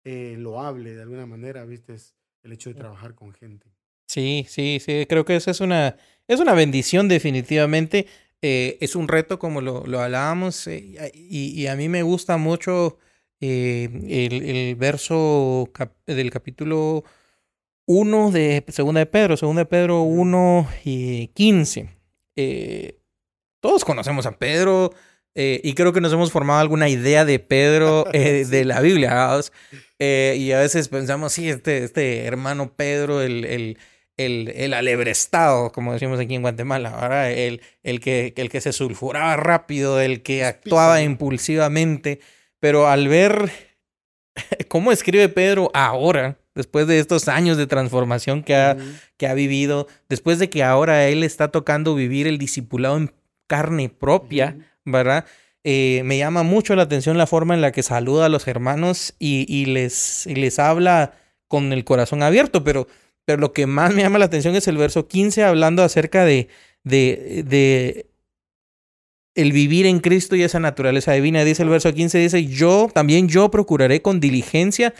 eh, loable de alguna manera, viste, es el hecho de trabajar con gente. Sí, sí, sí, creo que eso es una, es una bendición definitivamente. Eh, es un reto como lo, lo hablábamos y, y, a mí me gusta mucho el, el, verso del capítulo 1 de Segunda de Pedro, Segunda de Pedro 1 y 15. todos conocemos a Pedro, eh, y creo que nos hemos formado alguna idea de Pedro eh, de la Biblia. Eh, y a veces pensamos, sí, este, este hermano Pedro, el, el, el, el alebrestado, como decimos aquí en Guatemala, ¿verdad? El, el, que, el que se sulfuraba rápido, el que actuaba impulsivamente. Pero al ver cómo escribe Pedro ahora, después de estos años de transformación que ha, que ha vivido, después de que ahora él está tocando vivir el discipulado en carne propia, ¿verdad? Eh, me llama mucho la atención la forma en la que saluda a los hermanos y, les, les habla con el corazón abierto, pero, pero lo que más me llama la atención es el verso 15 hablando acerca de, de, de el vivir en Cristo y esa naturaleza divina. Dice el verso 15, dice, yo también yo procuraré con diligencia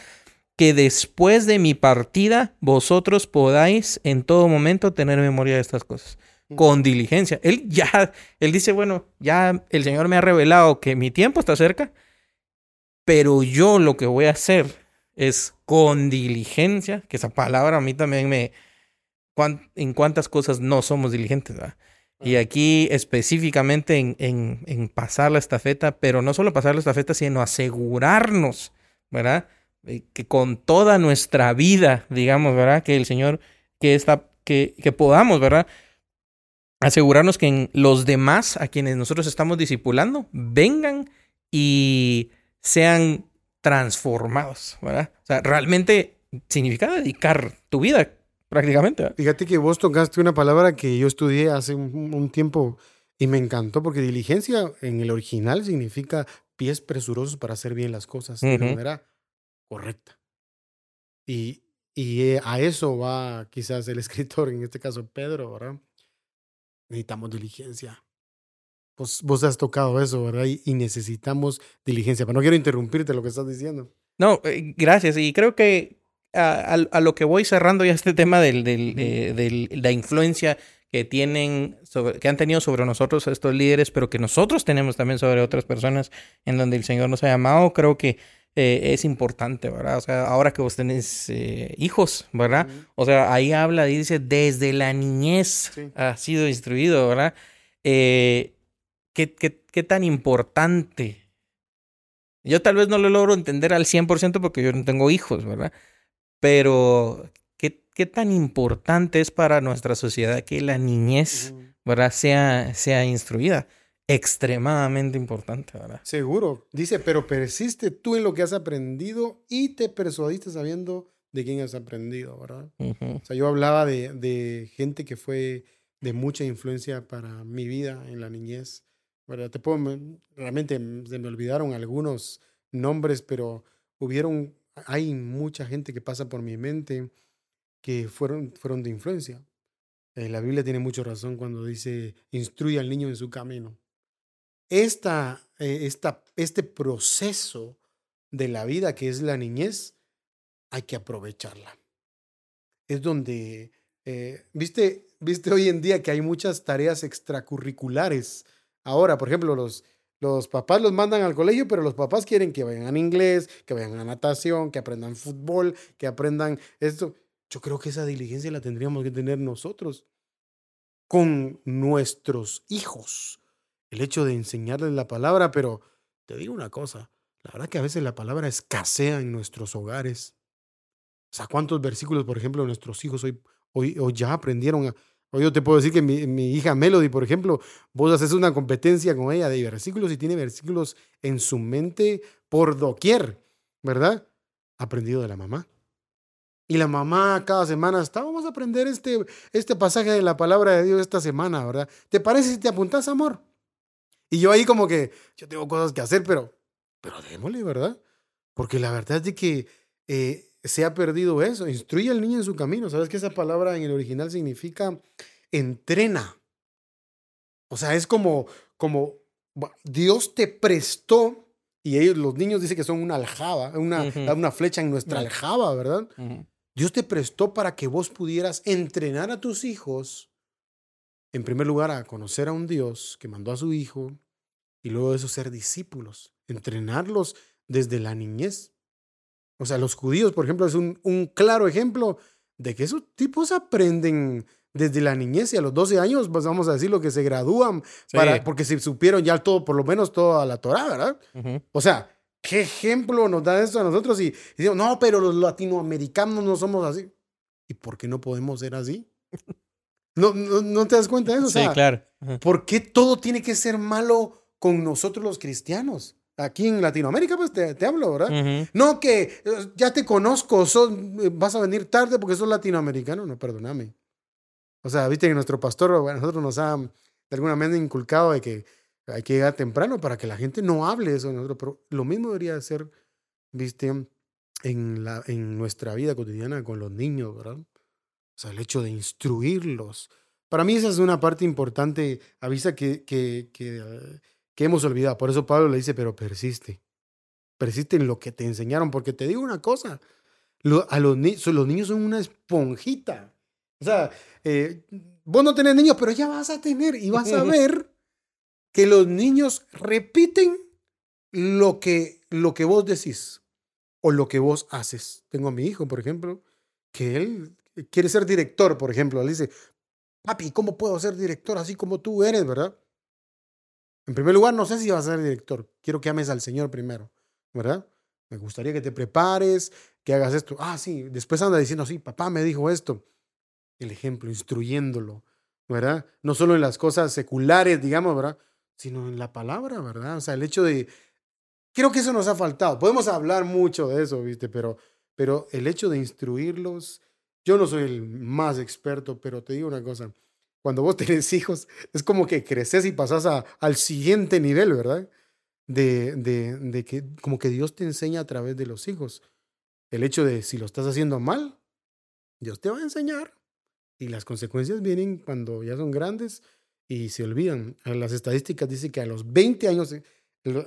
que después de mi partida vosotros podáis en todo momento tener memoria de estas cosas con diligencia. Él ya, él dice, bueno, ya el Señor me ha revelado que mi tiempo está cerca, pero yo lo que voy a hacer es con diligencia, que esa palabra a mí también me... en cuántas cosas no somos diligentes, ¿verdad? Y aquí específicamente en, en, en, pasar la estafeta, pero no solo pasar la estafeta, sino asegurarnos, ¿verdad? Eh, que con toda nuestra vida, digamos, ¿verdad? Que el Señor, que, está, que, que podamos, ¿verdad? asegurarnos que los demás a quienes nosotros estamos discipulando vengan y sean transformados, ¿verdad? O sea, realmente significa dedicar tu vida prácticamente. Fíjate que vos tocaste una palabra que yo estudié hace un, tiempo y me encantó porque diligencia en el original significa pies presurosos para hacer bien las cosas de manera correcta. Y, y eh, a eso va quizás el escritor, en este caso Pedro, ¿verdad? necesitamos diligencia. Pues vos has tocado eso, ¿verdad? Y, necesitamos diligencia. Pero no quiero interrumpirte lo que estás diciendo. No, eh, gracias. Y creo que a, lo que voy cerrando ya este tema del, del, de la influencia que tienen sobre, que han tenido sobre nosotros estos líderes, pero que nosotros tenemos también sobre otras personas en donde el Señor nos ha llamado, creo que eh, es importante, ¿verdad? O sea, ahora que vos tenés eh, hijos, ¿verdad? O sea, ahí habla y dice, desde la niñez ha sido instruido, ¿verdad? Eh, ¿qué, qué, qué tan importante? Yo tal vez no lo logro entender al 100% porque yo no tengo hijos, ¿verdad? Pero, ¿qué, qué tan importante es para nuestra sociedad que la niñez, ¿verdad? Sea, sea instruida extremadamente importante, ¿verdad? Seguro. Dice, pero persiste tú en lo que has aprendido y te persuadiste sabiendo de quién has aprendido, ¿verdad? O sea, yo hablaba de, de, gente que fue de mucha influencia para mi vida en la niñez, Te puedo, realmente se me olvidaron algunos nombres, pero hubieron, hay mucha gente que pasa por mi mente que fueron, fueron de influencia. Eh, la Biblia tiene mucha razón cuando dice, instruye al niño en su camino esta, eh, esta, este proceso de la vida que es la niñez, hay que aprovecharla. Es donde, eh, viste, viste hoy en día que hay muchas tareas extracurriculares. Ahora, por ejemplo, los, los papás los mandan al colegio, pero los papás quieren que vayan a inglés, que vayan a natación, que aprendan fútbol, que aprendan esto. Yo creo que esa diligencia la tendríamos que tener nosotros con nuestros hijos, el hecho de enseñarles la palabra, pero te digo una cosa, la verdad que a veces la palabra escasea en nuestros hogares. O sea, ¿cuántos versículos, por ejemplo, nuestros hijos hoy, hoy, ya aprendieron? Hoy yo te puedo decir que mi, hija Melody, por ejemplo, vos haces una competencia con ella de versículos y tiene versículos en su mente por doquier, ¿verdad? Aprendido de la mamá. Y la mamá cada semana está, vamos a aprender este, este pasaje de la palabra de Dios esta semana, ¿verdad? ¿Te parece si te apuntas, amor? Y yo ahí como que, yo tengo cosas que hacer, pero, pero démosle, ¿verdad? Porque la verdad es de que eh, se ha perdido eso. Instruye al niño en su camino. ¿Sabes que esa palabra en el original significa entrena? O sea, es como, como Dios te prestó, y ellos, los niños dicen que son una aljaba, una, una flecha en nuestra aljaba, ¿verdad? Dios te prestó para que vos pudieras entrenar a tus hijos, en primer lugar, a conocer a un Dios que mandó a su hijo, y luego de eso ser discípulos, entrenarlos desde la niñez. O sea, los judíos, por ejemplo, es un, un claro ejemplo de que esos tipos aprenden desde la niñez y a los 12 años, pues vamos a decir lo que se gradúan, para, porque se supieron ya todo, por lo menos toda la Torah, ¿verdad? O sea, ¿qué ejemplo nos da esto a nosotros? Y, y no, pero los latinoamericanos no somos así. ¿Y por qué no podemos ser así? ¿No, no, te das cuenta de eso? sí, claro. ¿Por qué todo tiene que ser malo con nosotros los cristianos? Aquí en Latinoamérica, pues te, te hablo, ¿verdad? No que eh, ya te conozco, eh, vas a venir tarde porque sos latinoamericano. No, perdóname. O sea, viste que nuestro pastor a nosotros nos ha de alguna manera inculcado de que hay que llegar temprano para que la gente no hable eso de nosotros, pero lo mismo debería ser, viste, en, la, en nuestra vida cotidiana con los niños, ¿verdad? O sea, el hecho de instruirlos. Para mí esa es una parte importante, avisa que, que, que, que hemos olvidado. Por eso Pablo le dice, pero persiste. Persiste en lo que te enseñaron, porque te digo una cosa, a los, los niños son una esponjita. O sea, eh, vos no tenés niños, pero ya vas a tener y vas a ver que los niños repiten lo que, lo que vos decís o lo que vos haces. Tengo a mi hijo, por ejemplo, que él quiere ser director, por ejemplo. Le dice, papi, ¿cómo puedo ser director así como tú eres, verdad? En primer lugar, no sé si vas a ser director. Quiero que ames al Señor primero, ¿verdad? Me gustaría que te prepares, que hagas esto. Ah, sí. Después anda diciendo, sí, papá me dijo esto el ejemplo, instruyéndolo, ¿verdad? No solo en las cosas seculares, digamos, ¿verdad? Sino en la palabra, ¿verdad? O sea, el hecho de... Creo que eso nos ha faltado. Podemos hablar mucho de eso, ¿viste? Pero, pero el hecho de instruirlos, yo no soy el más experto, pero te digo una cosa. Cuando vos tenés hijos, es como que creces y pasas a, al siguiente nivel, ¿verdad? De, de, de que como que Dios te enseña a través de los hijos. El hecho de si lo estás haciendo mal, Dios te va a enseñar. Y las consecuencias vienen cuando ya son grandes y se olvidan. Las estadísticas dicen que a los 20 años, eh,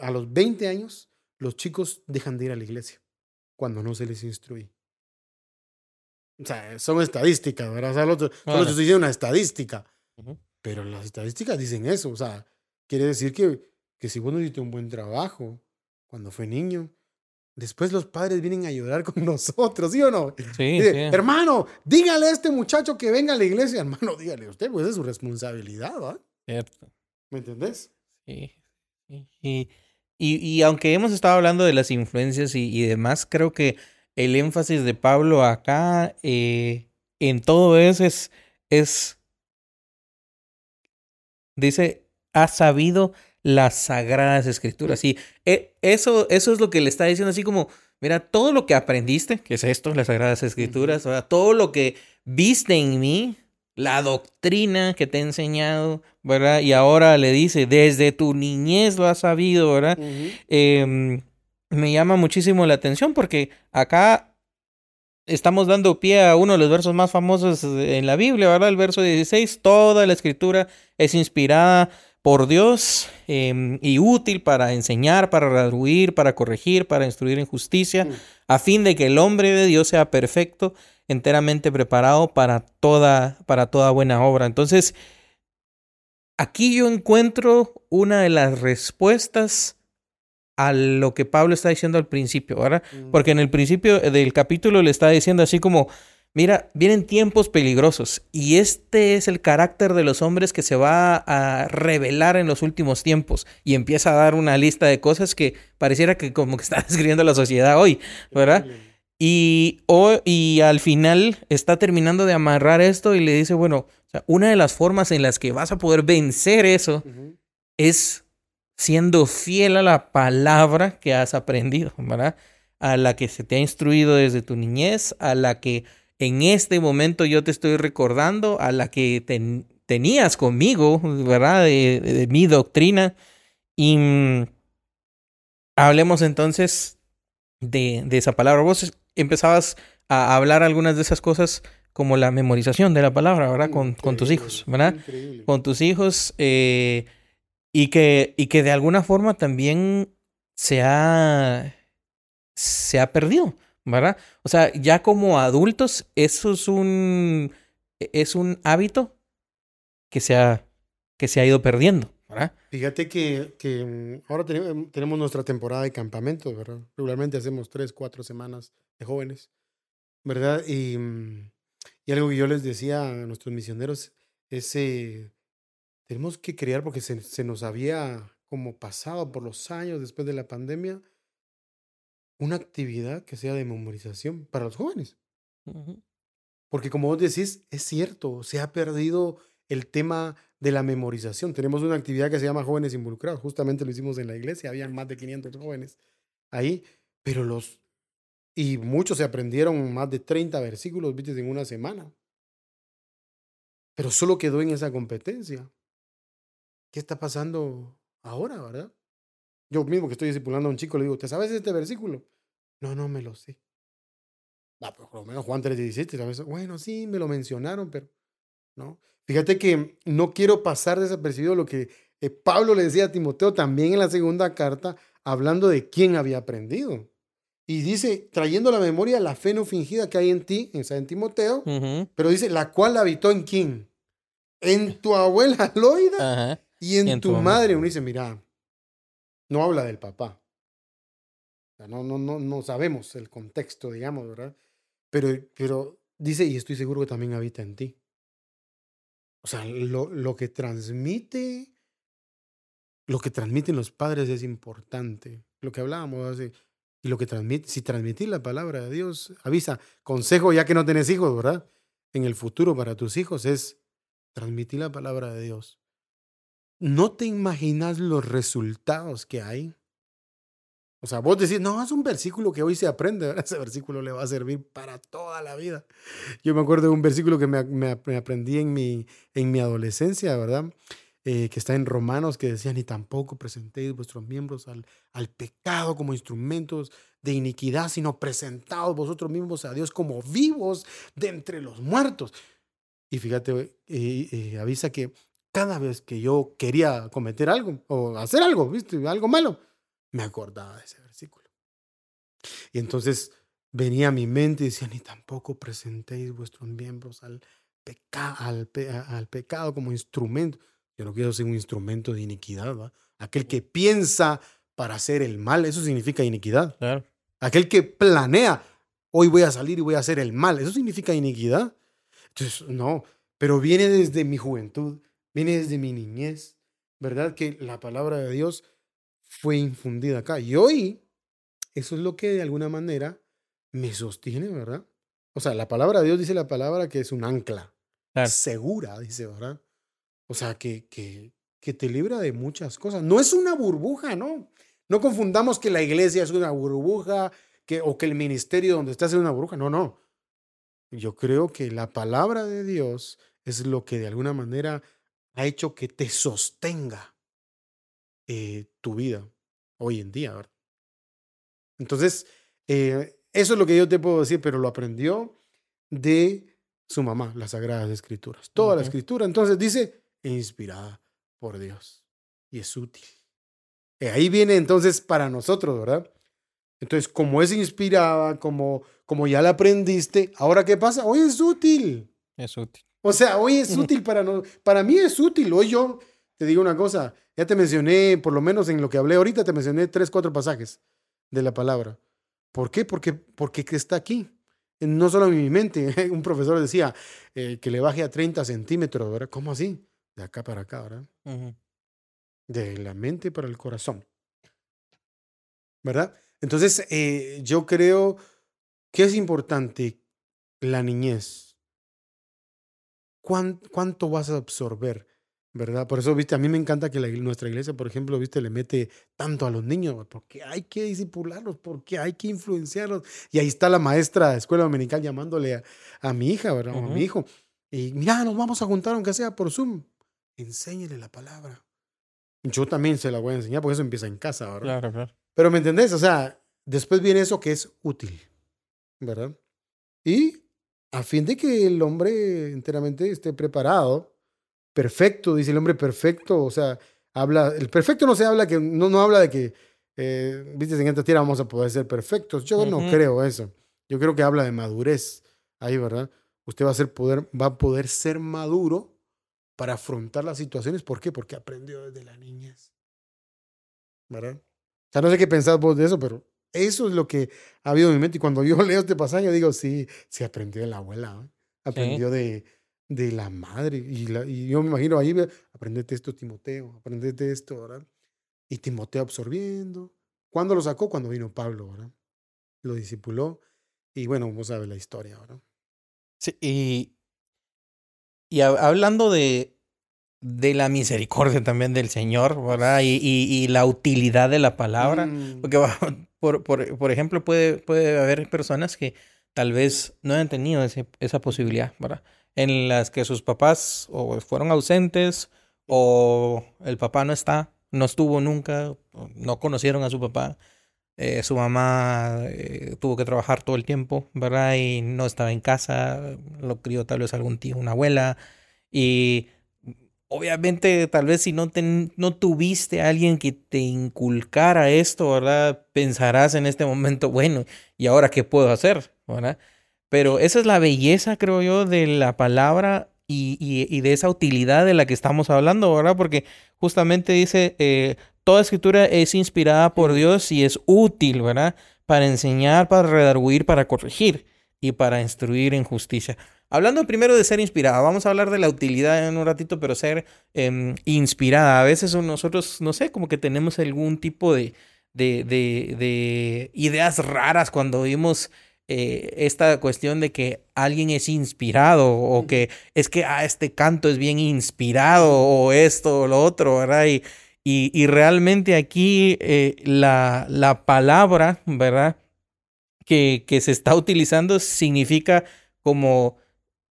a los 20 años, los chicos dejan de ir a la iglesia cuando no se les instruye. O sea, son estadísticas, ¿verdad? O sea, solo, solo estoy una estadística. Pero las estadísticas dicen eso. O sea, quiere decir que, que si vos no hiciste un buen trabajo cuando fue niño, Después los padres vienen a llorar con nosotros, ¿sí o no? Sí, Hermano, dígale a este muchacho que venga a la iglesia. Hermano, dígale a usted, pues es su responsabilidad, ¿va? Cierto. ¿Me entendés? Sí. Y, y, aunque hemos estado hablando de las influencias y, demás, creo que el énfasis de Pablo acá eh, en todo eso es, es, dice, ha sabido las sagradas escrituras. Y eh, eso, eso es lo que le está diciendo así como, mira, todo lo que aprendiste, que es esto, las sagradas escrituras, todo lo que viste en mí, la doctrina que te he enseñado, ¿verdad? Y ahora le dice, desde tu niñez lo has sabido, ¿verdad? Me llama muchísimo la atención porque acá estamos dando pie a uno de los versos más famosos en la Biblia, ¿verdad? El verso 16, toda la escritura es inspirada por Dios em, y útil para enseñar, para redarguir, para corregir, para instruir en justicia, mm. a fin de que el hombre de Dios sea perfecto, enteramente preparado para toda, para toda buena obra. Entonces, aquí yo encuentro una de las respuestas a lo que Pablo está diciendo al principio, ¿verdad? Mm. Porque en el principio del capítulo le está diciendo así como, Mira, vienen tiempos peligrosos y este es el carácter de los hombres que se va a revelar en los últimos tiempos y empieza a dar una lista de cosas que pareciera que como que está describiendo la sociedad hoy, ¿verdad? Y, y al final está terminando de amarrar esto y le dice, bueno, una de las formas en las que vas a poder vencer eso es siendo fiel a la palabra que has aprendido, ¿verdad? a la que se te ha instruido desde tu niñez, a la que en este momento yo te estoy recordando, a la que tenías conmigo, ¿verdad? De, mi doctrina. Y mm, hablemos entonces de, de, esa palabra. Vos empezabas a hablar algunas de esas cosas como la memorización de la palabra, ¿verdad? Con, con tus hijos, ¿verdad? Con tus hijos eh, y, que, y que de alguna forma también se ha, se ha perdido, ¿verdad? O sea, ya como adultos, eso es un, es un hábito que se ha, que se ha ido perdiendo, ¿verdad? Fíjate que, que mm, ahora tenemos, tenemos nuestra temporada de campamento, ¿verdad? Regularmente hacemos tres, cuatro semanas de jóvenes, ¿verdad? Y, mm, y algo que yo les decía a nuestros misioneros es, tenemos que crear, porque se, se nos había como pasado por los años después de la pandemia, una actividad que sea de memorización para los jóvenes. Porque como vos decís, es cierto, se ha perdido el tema de la memorización. Tenemos una actividad que se llama Jóvenes Involucrados, justamente lo hicimos en la iglesia, habían más de 500 jóvenes ahí, pero los... Y muchos se aprendieron más de 30 versículos, viste, en una semana. Pero solo quedó en esa competencia. ¿Qué está pasando ahora, verdad? Yo mismo que estoy discipulando a un chico le digo, ¿te sabes este versículo? No, no me lo sé. Ah, pues por lo menos Juan 3.17, ¿sabes? Bueno, sí, me lo mencionaron, pero no. Fíjate que no quiero pasar desapercibido lo que eh, Pablo le decía a Timoteo también en la segunda carta, hablando de quién había aprendido. Y dice, trayendo la memoria la fe no fingida que hay en ti, en Timoteo, pero dice, la cual habitó en quién? En tu abuela Loida y en, tu, madre. Uno dice, mira, no habla del papá. no, no, no, no sabemos el contexto, digamos, ¿verdad? Pero, pero dice, y estoy seguro que también habita en ti. O sea, lo, lo que transmite, lo que transmiten los padres es importante. Lo que hablábamos hace, y lo que transmite, si transmitir la palabra de Dios, avisa, consejo ya que no tenés hijos, ¿verdad? En el futuro para tus hijos es transmitir la palabra de Dios. No te imaginas los resultados que hay. O sea, vos decís, no, es un versículo que hoy se aprende, ese versículo le va a servir para toda la vida. Yo me acuerdo de un versículo que me, me, aprendí en mi, en mi adolescencia, ¿verdad? Eh, que está en Romanos, que decía, ni tampoco presentéis vuestros miembros al, al pecado como instrumentos de iniquidad, sino presentados vosotros mismos a Dios como vivos de entre los muertos. Y fíjate, eh, eh, avisa que cada vez que yo quería cometer algo o hacer algo, ¿viste? Algo malo, me acordaba de ese versículo. Y entonces venía a mi mente y decía, ni tampoco presentéis vuestros miembros al, al, al pecado como instrumento. Yo no quiero ser un instrumento de iniquidad, ¿va? Aquel que piensa para hacer el mal, eso significa iniquidad. Aquel que planea, hoy voy a salir y voy a hacer el mal, eso significa iniquidad. Entonces, no, pero viene desde mi juventud, viene desde mi niñez, ¿verdad? Que la palabra de Dios fue infundida acá. Y hoy, eso es lo que de alguna manera me sostiene, ¿verdad? O sea, la palabra de Dios dice la palabra que es un ancla, segura, dice, ¿verdad? O sea, que, que, que te libra de muchas cosas. No es una burbuja, ¿no? No confundamos que la iglesia es una burbuja que, o que el ministerio donde estás es una burbuja. No, no. Yo creo que la palabra de Dios es lo que de alguna manera ha hecho que te sostenga eh, tu vida hoy en día, ¿verdad? Entonces, eh, eso es lo que yo te puedo decir, pero lo aprendió de su mamá, las Sagradas Escrituras. Toda la escritura, entonces dice, inspirada por Dios y es útil. Eh, ahí viene entonces para nosotros, ¿verdad? Entonces, como es inspirada, como, como ya la aprendiste, ahora qué pasa? Hoy es útil. Es útil. O sea, hoy es útil para no, para mí es útil. Hoy yo te digo una cosa, ya te mencioné, por lo menos en lo que hablé ahorita, te mencioné tres, cuatro pasajes de la palabra. ¿Por qué? Porque, porque está aquí. No solo en mi mente. Un profesor decía eh, que le baje a 30 centímetros, ¿verdad? ¿Cómo así? De acá para acá, ¿verdad? De la mente para el corazón. ¿Verdad? Entonces, eh, yo creo que es importante la niñez ¿cuánto vas a absorber? ¿verdad? Por eso, viste, a mí me encanta que nuestra iglesia, por ejemplo, viste, le mete tanto a los niños, porque hay que disipularlos, porque hay que influenciarlos. Y ahí está la maestra de escuela dominical llamándole a, mi hija, ¿verdad? O a mi hijo. Y mira, nos vamos a juntar, aunque sea por Zoom. Enséñele la palabra. Yo también se la voy a enseñar, porque eso empieza en casa, ¿verdad? Claro, claro. Pero ¿me entendés? O sea, después viene eso que es útil, ¿verdad? Y a fin de que el hombre enteramente esté preparado perfecto, dice el hombre perfecto, o sea, habla, el perfecto no se habla que, no, no habla de que, eh, viste, en esta tierra vamos a poder ser perfectos. Yo no creo eso. Yo creo que habla de madurez ahí, ¿verdad? Usted va a, ser poder, va a poder ser maduro para afrontar las situaciones. ¿Por qué? Porque aprendió desde la niñez. ¿Verdad? O sea, no sé qué pensás vos de eso, pero eso es lo que ha habido en mi mente. Y cuando yo leo este pasaje, digo, sí, sí aprendió de la abuela. ¿eh? Aprendió de, de la madre. Y, la, y yo me imagino ahí, aprendete esto, Timoteo, aprendete esto, ¿verdad? Y Timoteo absorbiendo. ¿Cuándo lo sacó? Cuando vino Pablo, ¿verdad? Lo discipuló. Y bueno, a ver la historia, ¿verdad? Sí, y, y hablando de, de la misericordia también del Señor, ¿verdad? Y, y, la utilidad de la palabra. Mm. Porque, por, por, por, ejemplo, puede, puede haber personas que tal vez no han tenido ese, esa posibilidad, ¿verdad? en las que sus papás o fueron ausentes o el papá no está, no estuvo nunca, no conocieron a su papá. Eh, su mamá eh, tuvo que trabajar todo el tiempo, ¿verdad? Y no estaba en casa, lo crió tal vez algún tío, una abuela. Y obviamente tal vez si no, no tuviste a alguien que te inculcara esto, ¿verdad? Pensarás en este momento, bueno, ¿y ahora qué puedo hacer? ¿verdad? Pero esa es la belleza, creo yo, de la palabra y, y, de esa utilidad de la que estamos hablando, ¿verdad? Porque justamente dice, eh, toda escritura es inspirada por Dios y es útil, ¿verdad? Para enseñar, para redarguir, para corregir y para instruir en justicia. Hablando primero de ser inspirada, vamos a hablar de la utilidad en un ratito, pero ser em, inspirada. A veces nosotros, no sé, como que tenemos algún tipo de, de, de, de ideas raras cuando oímos eh, esta cuestión de que alguien es inspirado o que es que ah, este canto es bien inspirado o esto o lo otro, ¿verdad? Y, y, realmente aquí eh, la, la, palabra, ¿verdad? Que, que, se está utilizando significa como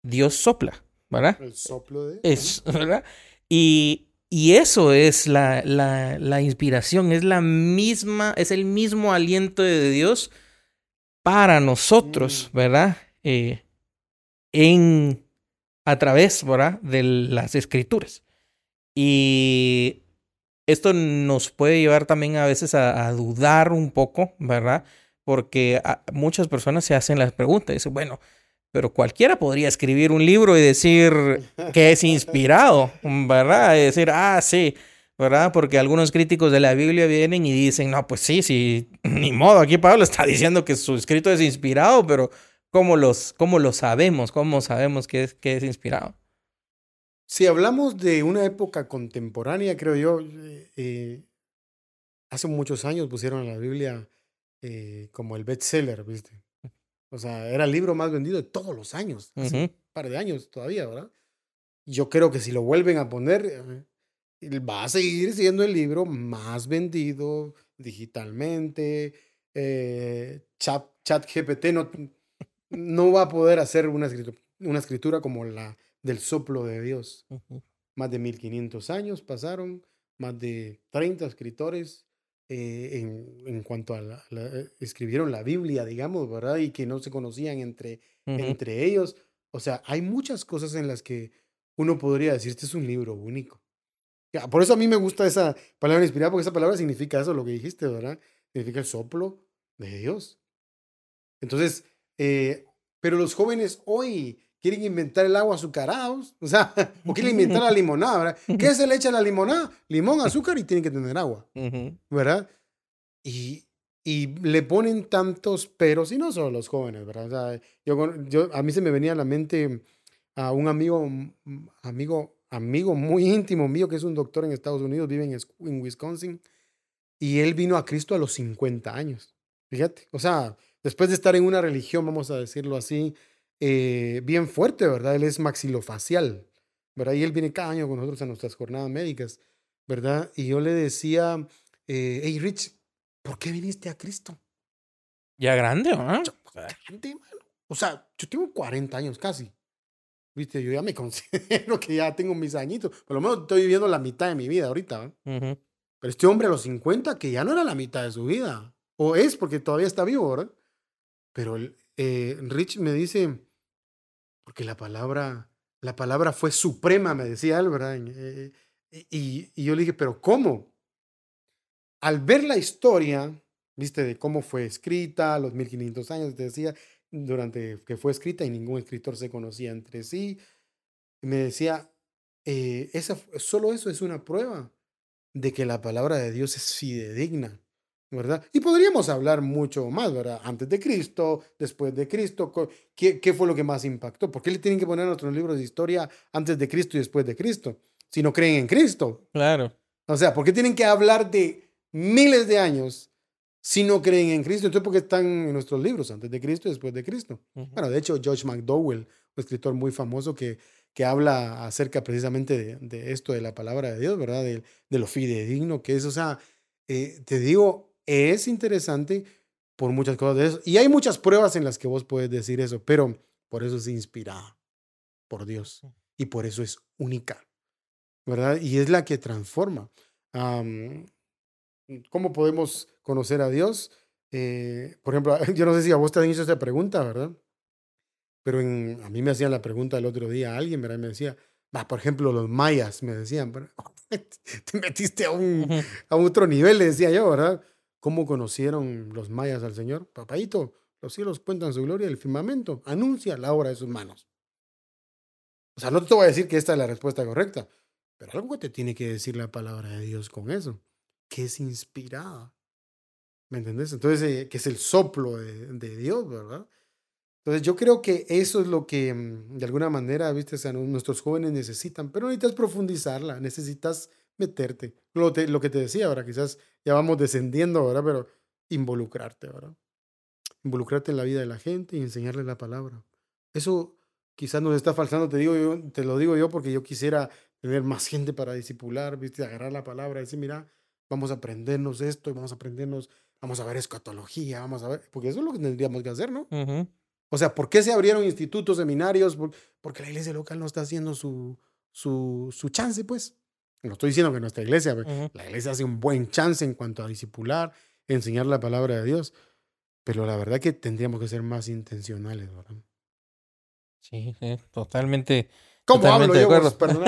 Dios sopla, ¿verdad? El soplo de... Es, ¿verdad? Y, y eso es la, la, la, inspiración, es la misma, es el mismo aliento de Dios para nosotros, mm. ¿verdad? Eh, en, a través, ¿verdad? De las escrituras. Y esto nos puede llevar también a veces a, dudar un poco, ¿verdad? Porque muchas personas se hacen las preguntas, dicen, bueno, pero cualquiera podría escribir un libro y decir que es inspirado, ¿verdad? Y decir, ah, sí, ¿verdad? Porque algunos críticos de la Biblia vienen y dicen, no, pues sí, sí, ni modo, aquí Pablo está diciendo que su escrito es inspirado, pero ¿cómo, los, cómo lo sabemos? ¿Cómo sabemos que es, que es inspirado? Si hablamos de una época contemporánea, creo yo, eh, eh, hace muchos años pusieron a la Biblia eh, como el bestseller, ¿viste? O sea, era el libro más vendido de todos los años, hace un par de años todavía, ¿verdad? Yo creo que si lo vuelven a poner, va a seguir siendo el libro más vendido digitalmente. Eh, chat, chat, GPT no, no va a poder hacer una escritura, una escritura como la del soplo de Dios. Más de 1500 años pasaron, más de 30 escritores eh, en, en, cuanto a la, eh, escribieron la Biblia, digamos, ¿verdad? Y que no se conocían entre, entre ellos. O sea, hay muchas cosas en las que uno podría decir, este es un libro único. Por eso a mí me gusta esa palabra inspirada, porque esa palabra significa eso, lo que dijiste, ¿verdad? Significa el soplo de Dios. Entonces, eh, pero los jóvenes hoy quieren inventar el agua azucarados, o sea, o quieren inventar la limonada, ¿verdad? ¿Qué se le echa a la limonada? Limón, azúcar y tienen que tener agua, ¿verdad? Y, y le ponen tantos peros, y no solo los jóvenes, ¿verdad? O sea, yo, yo, a mí se me venía a la mente a un amigo, amigo amigo muy íntimo mío, que es un doctor en Estados Unidos, vive en, Wisconsin, y él vino a Cristo a los 50 años. Fíjate, o sea, después de estar en una religión, vamos a decirlo así, eh, bien fuerte, ¿verdad? Él es maxilofacial, ¿verdad? Y él viene cada año con nosotros a nuestras jornadas médicas, ¿verdad? Y yo le decía, eh, hey Rich, ¿por qué viniste a Cristo? Ya grande, ¿no? Grande, mano. O sea, yo tengo 40 años casi. Viste, yo ya me considero que ya tengo mis añitos. Por lo menos estoy viviendo la mitad de mi vida ahorita. ¿verdad? Pero este hombre a los 50, que ya no era la mitad de su vida. O es porque todavía está vivo, ¿verdad? Pero eh, Rich me dice, porque la palabra, la palabra fue suprema, me decía él, ¿verdad? Eh, y, y, yo le dije, pero ¿cómo? Al ver la historia, viste, de cómo fue escrita, los 1500 años, te decía, durante que fue escrita y ningún escritor se conocía entre sí, me decía, eh, esa, solo eso es una prueba de que la palabra de Dios es fidedigna. ¿Verdad? Y podríamos hablar mucho más, ¿verdad? Antes de Cristo, después de Cristo, ¿qué, qué fue lo que más impactó? ¿Por qué le tienen que poner nuestros libros de historia antes de Cristo y después de Cristo? Si no creen en Cristo. Claro. O sea, ¿por qué tienen que hablar de miles de años si no creen en Cristo? Entonces, ¿por qué están en nuestros libros antes de Cristo y después de Cristo? Bueno, de hecho, George McDowell, un escritor muy famoso que, que habla acerca precisamente de, de esto, de la palabra de Dios, ¿verdad? De, de lo fidedigno que es. O sea, eh, te digo, es interesante por muchas cosas de eso. Y hay muchas pruebas en las que vos puedes decir eso, pero por eso es inspirada por Dios y por eso es única, ¿verdad? Y es la que transforma. ¿Cómo podemos conocer a Dios? Eh, por ejemplo, yo no sé si a vos te han hecho esta pregunta, ¿verdad? Pero en, a mí me hacían la pregunta el otro día a alguien, ¿verdad? Me decía, va, por ejemplo, los mayas, me decían, te metiste a un, a otro nivel, le decía yo, ¿verdad? ¿Cómo conocieron los mayas al Señor? Papaito, los cielos cuentan su gloria, el firmamento anuncia la obra de sus manos. O sea, no te voy a decir que esta es la respuesta correcta, pero algo te tiene que decir la palabra de Dios con eso, que es inspirada. ¿Me entendés? Entonces, eh, que es el soplo de, de, Dios, ¿verdad? Entonces, yo creo que eso es lo que, mm, de alguna manera, viste, o nuestros jóvenes necesitan, pero necesitas profundizarla, necesitas meterte. Lo, lo que te decía ahora, quizás ya vamos descendiendo ahora, pero involucrarte, ¿verdad? Involucrarte en la vida de la gente y enseñarle la palabra. Eso quizás nos está faltando, te digo yo, te lo digo yo porque yo quisiera tener más gente para discipular, ¿viste? agarrar la palabra y decir, mira, vamos a aprendernos esto y vamos a aprendernos, vamos a ver escatología, vamos a ver, porque eso es lo que tendríamos que hacer, ¿no? O sea, ¿por qué se abrieron institutos, seminarios? Porque la iglesia local no está haciendo su, su, su chance, pues. No estoy diciendo que nuestra iglesia, la iglesia hace un buen chance en cuanto a discipular, enseñar la palabra de Dios, pero la verdad que tendríamos que ser más intencionales, ¿verdad? Sí, totalmente. ¿Cómo totalmente hablo de acuerdo.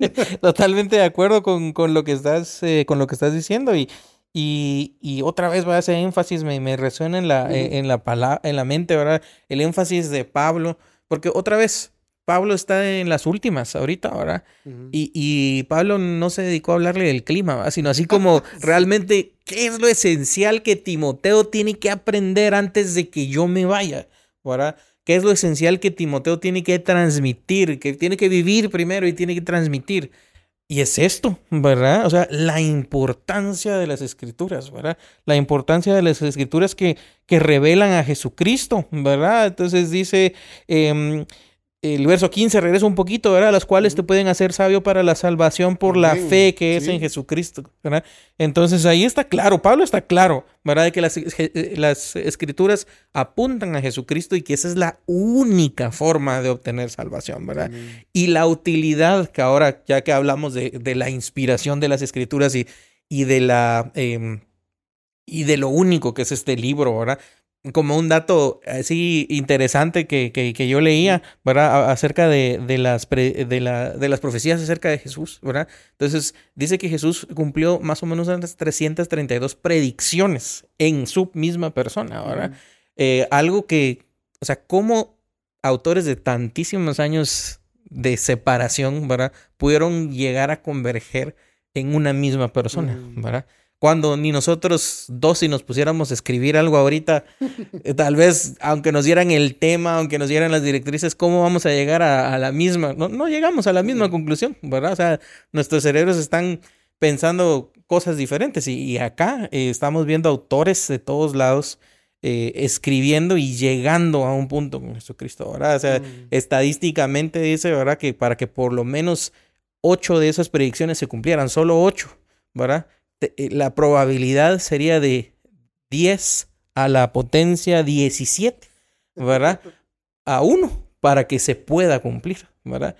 totalmente de acuerdo con, con lo que estás, eh, con lo que estás diciendo y, y, y, otra vez va a hacer énfasis, me, me resuena en la, eh, en, la en la mente, ¿verdad? El énfasis de Pablo, porque otra vez, Pablo está en las últimas ahorita, ¿verdad? y, y, Pablo no se dedicó a hablarle del clima, sino así como realmente qué es lo esencial que Timoteo tiene que aprender antes de que yo me vaya, ¿verdad? ¿Qué es lo esencial que Timoteo tiene que transmitir, que tiene que vivir primero y tiene que transmitir? Y es esto, ¿verdad? O sea, la importancia de las escrituras, ¿verdad? La importancia de las escrituras que, que revelan a Jesucristo, ¿verdad? Entonces dice, eh, el verso 15 regresa un poquito, ¿verdad? Las cuales te pueden hacer sabio para la salvación por la fe que es en Jesucristo, ¿verdad? Entonces ahí está claro, Pablo está claro, ¿verdad? De que las, eh, las, escrituras apuntan a Jesucristo y que esa es la única forma de obtener salvación, ¿verdad? Y la utilidad que ahora, ya que hablamos de, de la inspiración de las escrituras y, y de la... Eh, y de lo único que es este libro, ¿verdad? Como un dato así interesante que, que, yo leía, ¿verdad? Acerca de, de las de, la, de las profecías acerca de Jesús, ¿verdad? Entonces, dice que Jesús cumplió más o menos unas 332 predicciones en su misma persona, ¿verdad? Eh, algo que, o sea, como autores de tantísimos años de separación, ¿verdad? Pudieron llegar a converger en una misma persona, ¿verdad? Cuando ni nosotros dos si nos pusiéramos a escribir algo ahorita, eh, tal vez aunque nos dieran el tema, aunque nos dieran las directrices, ¿cómo vamos a llegar a, la misma? No, no, llegamos a la misma conclusión, ¿verdad? O sea, nuestros cerebros están pensando cosas diferentes y, acá eh, estamos viendo autores de todos lados eh, escribiendo y llegando a un punto con Jesucristo, ¿verdad? O sea, Mm. estadísticamente dice, ¿verdad? Que para que por lo menos ocho de esas predicciones se cumplieran, solo ocho, ¿verdad? Eh, La probabilidad sería de 10 a la potencia 17, ¿verdad? A uno para que se pueda cumplir, ¿verdad?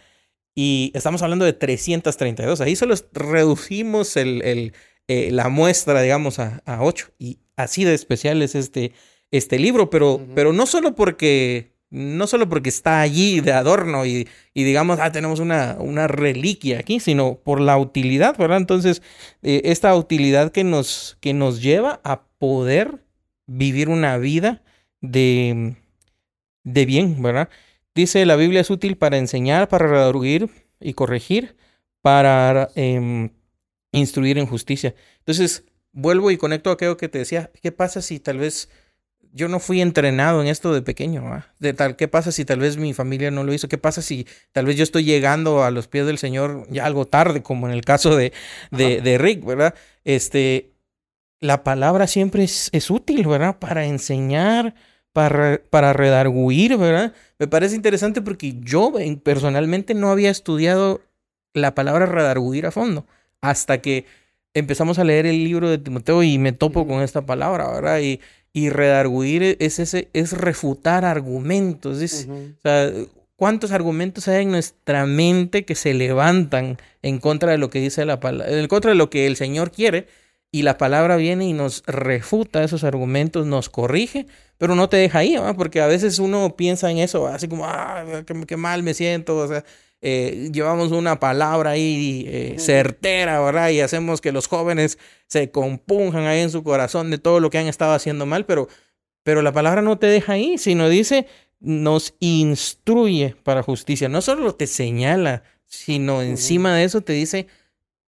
Y estamos hablando de 332. Ahí solo reducimos el, el, eh, la muestra, digamos, a, a 8. Y así de especial es este, este libro, pero, pero no solo porque no solo porque está allí de adorno y, digamos, ah, tenemos una, una reliquia aquí, sino por la utilidad, ¿verdad? Entonces, eh, esta utilidad que nos, que nos lleva a poder vivir una vida de, de bien, ¿verdad? Dice, la Biblia es útil para enseñar, para redarguir y corregir, para em, instruir en justicia. Entonces, vuelvo y conecto a aquello que te decía, ¿qué pasa si tal vez yo no fui entrenado en esto de pequeño? ah? De tal, ¿qué pasa si tal vez mi familia no lo hizo? ¿Qué pasa si tal vez yo estoy llegando a los pies del Señor ya algo tarde, como en el caso de, de, de Rick, ¿verdad? Este, la palabra siempre es, es útil, ¿verdad? Para enseñar, para, para redarguir, ¿verdad? Me parece interesante porque yo en- personalmente no había estudiado la palabra redarguir a fondo hasta que empezamos a leer el libro de Timoteo y me topo con esta palabra, ¿verdad? Y, y redarguir es, ese, es refutar argumentos, es, Ujú. o sea, ¿cuántos argumentos hay en nuestra mente que se levantan en contra de lo que dice la palabra, en contra de lo que el Señor quiere? Y la palabra viene y nos refuta esos argumentos, nos corrige, pero no te deja ahí, ¿va? porque a veces uno piensa en eso, así como, ah, qué, qué mal me siento, o sea, eh, llevamos una palabra ahí eh, certera, ¿verdad? Y hacemos que los jóvenes se compunjan ahí en su corazón de todo lo que han estado haciendo mal, pero, pero la palabra no te deja ahí, sino dice, nos instruye para justicia. No solo te señala, sino encima de eso te dice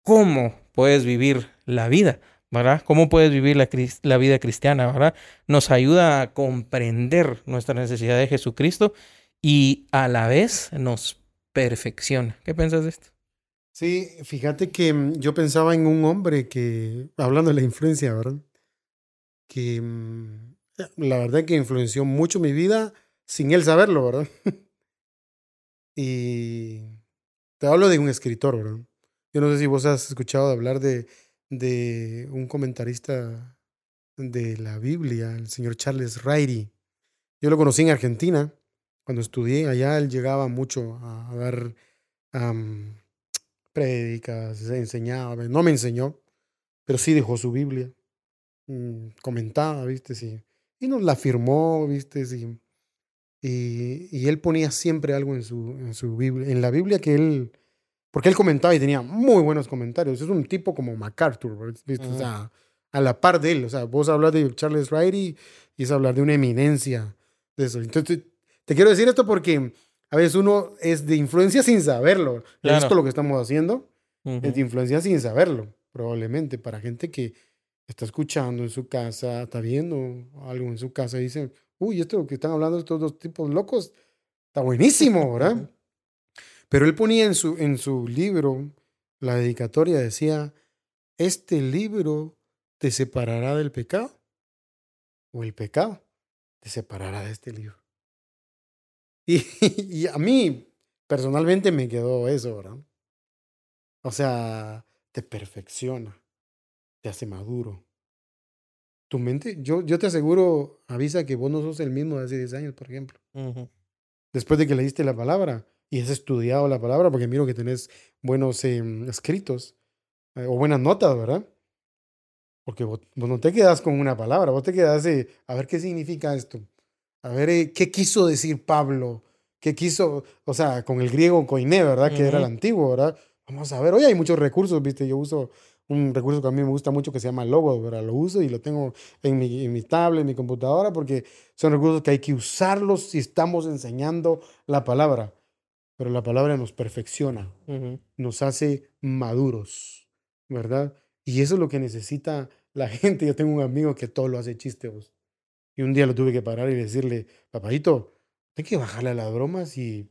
cómo puedes vivir la vida, ¿verdad? Cómo puedes vivir la, la vida cristiana, ¿verdad? Nos ayuda a comprender nuestra necesidad de Jesucristo y a la vez nos perfecciona. ¿Qué piensas de esto? Sí, fíjate que mm, yo pensaba en un hombre que, hablando de la influencia, ¿verdad? Que mm, la verdad que influenció mucho mi vida sin él saberlo, ¿verdad? y te hablo de un escritor, ¿verdad? Yo no sé si vos has escuchado hablar de, de un comentarista de la Biblia, el señor Charles Riley. Yo lo conocí en Argentina. Cuando estudié allá, él llegaba mucho a, a dar am, prédicas, enseñaba. No me enseñó, pero sí dejó su Biblia. mm, comentaba, ¿viste? Sí. Y nos la firmó, ¿viste? Sí. Y, y él ponía siempre algo en su, en su Biblia, en la Biblia que él, porque él comentaba y tenía muy buenos comentarios. Es un tipo como MacArthur, ¿viste? O Ujú. sea, a la par de él. O sea, vos hablas de Charles Riley y es hablar de una eminencia de eso. Entonces, te, quiero decir esto porque a veces uno es de influencia sin saberlo. Claro. Esto lo que estamos haciendo es de influencia sin saberlo, probablemente para gente que está escuchando en su casa, está viendo algo en su casa y dice, uy, esto que están hablando estos dos tipos locos está buenísimo, ¿verdad? Pero él ponía en su, en su libro, la dedicatoria decía, este libro te separará del pecado o el pecado te separará de este libro. Y, y a mí personalmente me quedó eso, ¿verdad? O sea, te perfecciona, te hace maduro. Tu mente, yo, yo te aseguro, avisa que vos no sos el mismo de hace 10 años, por ejemplo. Después de que leíste la palabra y has estudiado la palabra, porque miro que tenés buenos em, escritos eh, o buenas notas, ¿verdad? Porque vos, vos no te quedas con una palabra, vos te quedas de, a ver qué significa esto. A ver, eh, ¿qué quiso decir Pablo? ¿Qué quiso, o sea, con el griego koiné, ¿verdad? Que era el antiguo, ¿verdad? Vamos a ver, hoy hay muchos recursos, ¿viste? Yo uso un recurso que a mí me gusta mucho que se llama Logos, ¿verdad? Lo uso y lo tengo en mi, en mi tablet, en mi computadora, porque son recursos que hay que usarlos si estamos enseñando la palabra. Pero la palabra nos perfecciona, nos hace maduros, ¿verdad? Y eso es lo que necesita la gente. Yo tengo un amigo que todo lo hace chiste, vos. Y un día lo tuve que parar y decirle, papadito, hay que bajarle a las bromas y,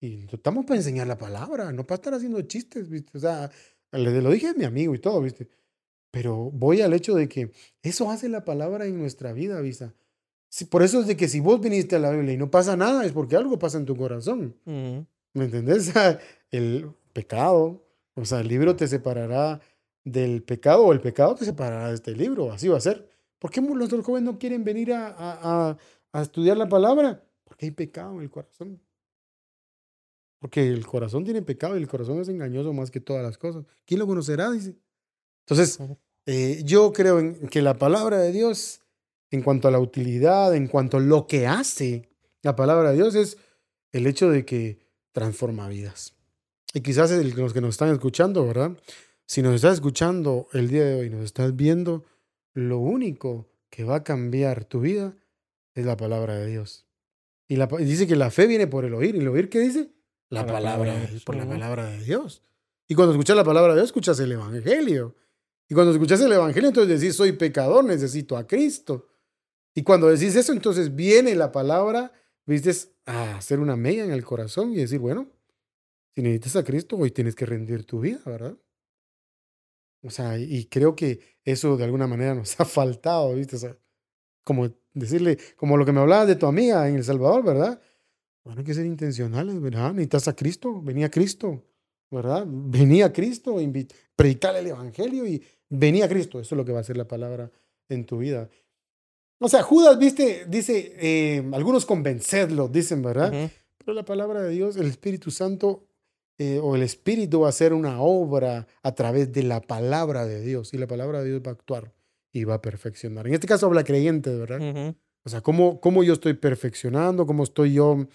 y estamos para enseñar la palabra, no para estar haciendo chistes, ¿viste? O sea, le, lo dije a mi amigo y todo, ¿viste? pero voy al hecho de que eso hace la palabra en nuestra vida, Visa. por eso es de que si vos viniste a la Biblia y no pasa nada, es porque algo pasa en tu corazón. ¿Me entendés? El pecado, o sea, el libro te separará del pecado o el pecado te separará de este libro. Así va a ser. ¿Por qué los jóvenes no quieren venir a, a estudiar la palabra? Porque hay pecado en el corazón. Porque el corazón tiene pecado y el corazón es engañoso más que todas las cosas. ¿Quién lo conocerá? Dice. Entonces, eh, yo creo en que la palabra de Dios, en cuanto a la utilidad, en cuanto a lo que hace la palabra de Dios, es el hecho de que transforma vidas. Y quizás los que nos están escuchando, ¿verdad? Si nos estás escuchando el día de hoy, nos estás viendo, lo único que va a cambiar tu vida es la palabra de Dios. Y, la, dice que la fe viene por el oír. ¿Y el oír qué dice? La, palabra, por la palabra de Dios. Y cuando escuchas la palabra de Dios, escuchas el Evangelio. Y cuando escuchas el Evangelio, entonces decís, soy pecador, necesito a Cristo. Y cuando decís eso, entonces viene la palabra, viste, a hacer una mella en el corazón y decir, bueno, si necesitas a Cristo, hoy tienes que rendir tu vida, ¿verdad? O sea, y creo que eso de alguna manera nos ha faltado, ¿viste? O sea, como decirle, como lo que me hablabas de tu amiga en El Salvador, ¿verdad? Bueno, hay que ser intencionales, ¿verdad? Necesitas a Cristo, venía Cristo, ¿verdad? Venía Cristo, predicarle el Evangelio y venía Cristo. Eso es lo que va a ser la palabra en tu vida. O sea, Judas, viste, dice, eh, algunos convencerlo, dicen, ¿verdad? Pero la palabra de Dios, el Espíritu Santo eh, o el Espíritu va a hacer una obra a través de la palabra de Dios y la palabra de Dios va a actuar y va a perfeccionar. En este caso habla creyente, ¿verdad? O sea, ¿cómo, ¿cómo, yo estoy perfeccionando, cómo estoy yo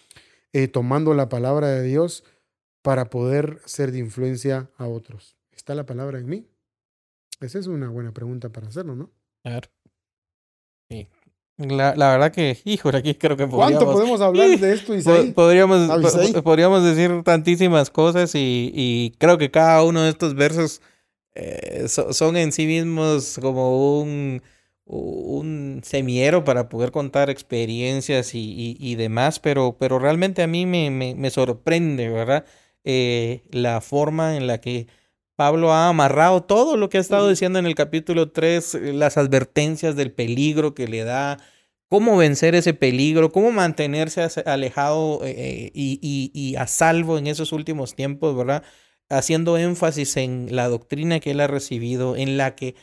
eh, tomando la palabra de Dios para poder ser de influencia a otros. ¿Está la palabra en mí? Esa es una buena pregunta para hacerlo, ¿no? Claro. La, la, verdad que, híjole, aquí creo que podríamos... ¿Cuánto podemos hablar de esto, Isaí? Podríamos, podríamos decir tantísimas cosas y, y, creo que cada uno de estos versos eh, son en sí mismos como un, un semillero para poder contar experiencias y, y, demás, pero, pero realmente a mí me, me, me sorprende, ¿verdad? Eh, la forma en la que Pablo ha amarrado todo lo que ha estado diciendo en el capítulo 3, eh, las advertencias del peligro que le da, cómo vencer ese peligro, cómo mantenerse alejado eh, y, y, y, a salvo en esos últimos tiempos, ¿verdad? Haciendo énfasis en la doctrina que él ha recibido, en la que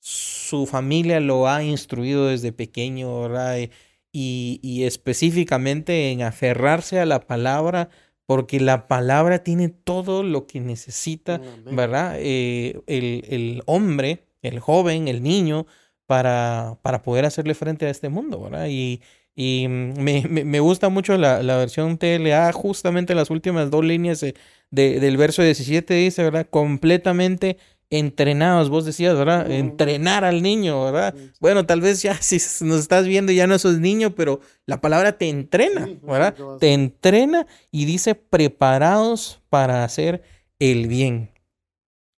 su familia lo ha instruido desde pequeño, ¿verdad? Eh, y, y específicamente en aferrarse a la palabra, porque la palabra tiene todo lo que necesita, ¿verdad? Eh, el, el, hombre, el joven, el niño, para, para poder hacerle frente a este mundo, ¿verdad? Y, y me, me, me gusta mucho la, la, versión TLA, justamente las últimas dos líneas de, del verso 17 dice, ¿verdad? Completamente entrenados, vos decías, ¿verdad? Entrenar al niño, ¿verdad? Bueno, tal vez ya si nos estás viendo ya no sos niño, pero la palabra te entrena, ¿verdad? Te entrena y dice preparados para hacer el bien.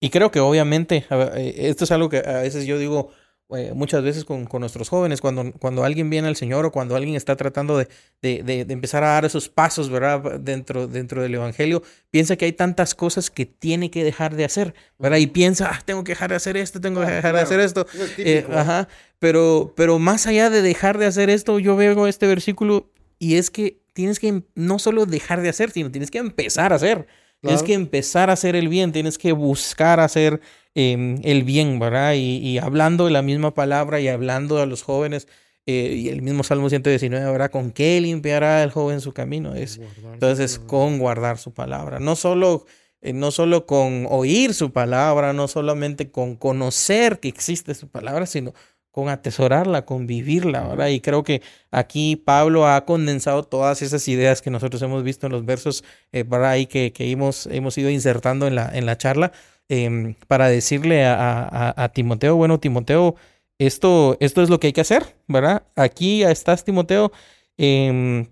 Y creo que obviamente, eh, esto es algo que a veces yo digo, eh, muchas veces con, con, nuestros jóvenes, cuando, cuando alguien viene al Señor o cuando alguien está tratando de, de, de, empezar a dar esos pasos, ¿verdad? Dentro, dentro del Evangelio, piensa que hay tantas cosas que tiene que dejar de hacer, ¿verdad? Y piensa, ah, tengo que dejar de hacer esto, tengo que dejar de hacer esto. Eh, ajá. Pero, pero más allá de dejar de hacer esto, yo veo este versículo y es que tienes que no solo dejar de hacer, sino tienes que empezar a hacer. Tienes que empezar a hacer el bien, tienes que buscar hacer Em, el bien, ¿verdad? Y, hablando de la misma palabra y hablando a los jóvenes, eh, y el mismo Salmo 119, ¿verdad? ¿Con qué limpiará el joven su camino? Es, entonces, con guardar su palabra. No solo, eh, no solo con oír su palabra, no solamente con conocer que existe su palabra, sino con atesorarla, con vivirla, ¿verdad? Y creo que aquí Pablo ha condensado todas esas ideas que nosotros hemos visto en los versos, eh, ¿verdad? Ahí que, que hemos, hemos ido insertando en la, en la charla Em, para decirle a, Timoteo, bueno, Timoteo, esto, esto es lo que hay que hacer, ¿verdad? Aquí estás, Timoteo, em,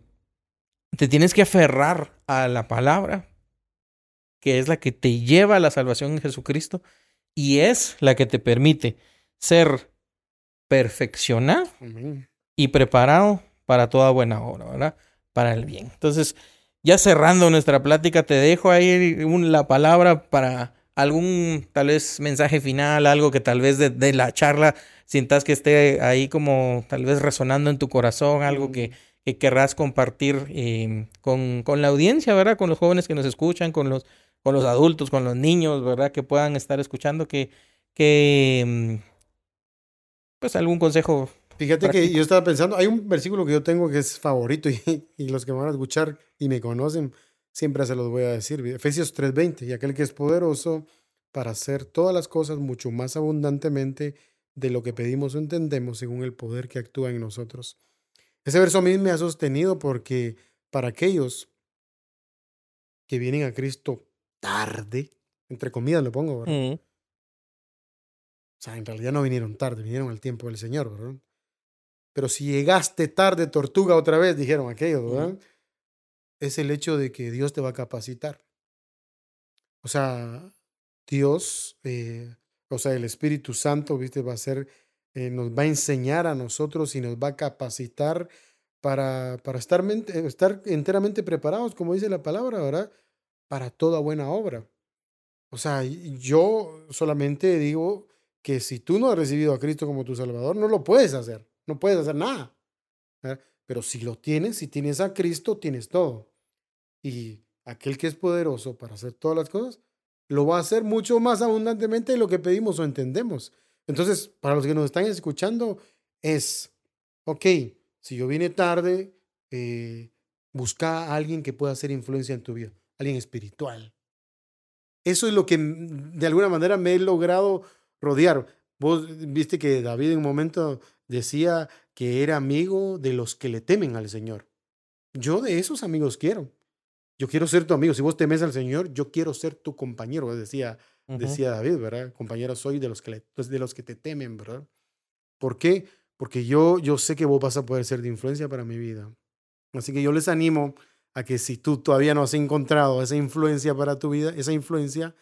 te tienes que aferrar a la palabra, que es la que te lleva a la salvación en Jesucristo y es la que te permite ser perfeccionado y preparado para toda buena obra, ¿verdad? Para el bien. Entonces, ya cerrando nuestra plática, te dejo ahí la palabra para algún tal vez mensaje final, algo que tal vez de, la charla sientas que esté ahí como tal vez resonando en tu corazón, algo que, que querrás compartir em, con, con, la audiencia, ¿verdad? Con los jóvenes que nos escuchan, con los, con los adultos, con los niños, ¿verdad? Que puedan estar escuchando, que, que em, pues algún consejo. Fíjate que yo estaba pensando, hay un versículo que yo tengo que es favorito y, y los que me van a escuchar y me conocen, siempre se los voy a decir. Efesios 3:20, y aquel que es poderoso para hacer todas las cosas mucho más abundantemente de lo que pedimos o entendemos según el poder que actúa en nosotros. Ese verso a mí me ha sostenido porque para aquellos que vienen a Cristo tarde, entre comillas lo pongo, ¿verdad? O sea, en realidad no vinieron tarde, vinieron al tiempo del Señor, ¿verdad? Pero si llegaste tarde, tortuga, otra vez, dijeron aquellos, ¿verdad? Es el hecho de que Dios te va a capacitar. O sea, Dios, eh, o sea, el Espíritu Santo, viste, va a ser, eh, nos va a enseñar a nosotros y nos va a capacitar para, para estar, estar enteramente preparados, como dice la palabra, ¿verdad? Para toda buena obra. O sea, yo solamente digo que si tú no has recibido a Cristo como tu Salvador, no lo puedes hacer, no puedes hacer nada. Pero si lo tienes, si tienes a Cristo, tienes todo. Y aquel que es poderoso para hacer todas las cosas, lo va a hacer mucho más abundantemente de lo que pedimos o entendemos. Entonces, para los que nos están escuchando, es, ok, si yo vine tarde, eh, busca a alguien que pueda hacer influencia en tu vida, alguien espiritual. Eso es lo que mm, de alguna manera me he logrado rodear. Vos viste que David en un momento decía que era amigo de los que le temen al Señor. Yo de esos amigos quiero. Yo quiero ser tu amigo. Si vos temes al Señor, yo quiero ser tu compañero, decía, decía David, ¿verdad? Compañero soy de los, que pues, de los que te temen, ¿verdad? ¿Por qué? Porque yo, yo sé que vos vas a poder ser de influencia para mi vida. Así que yo les animo a que si tú todavía no has encontrado esa influencia para tu vida, esa influencia,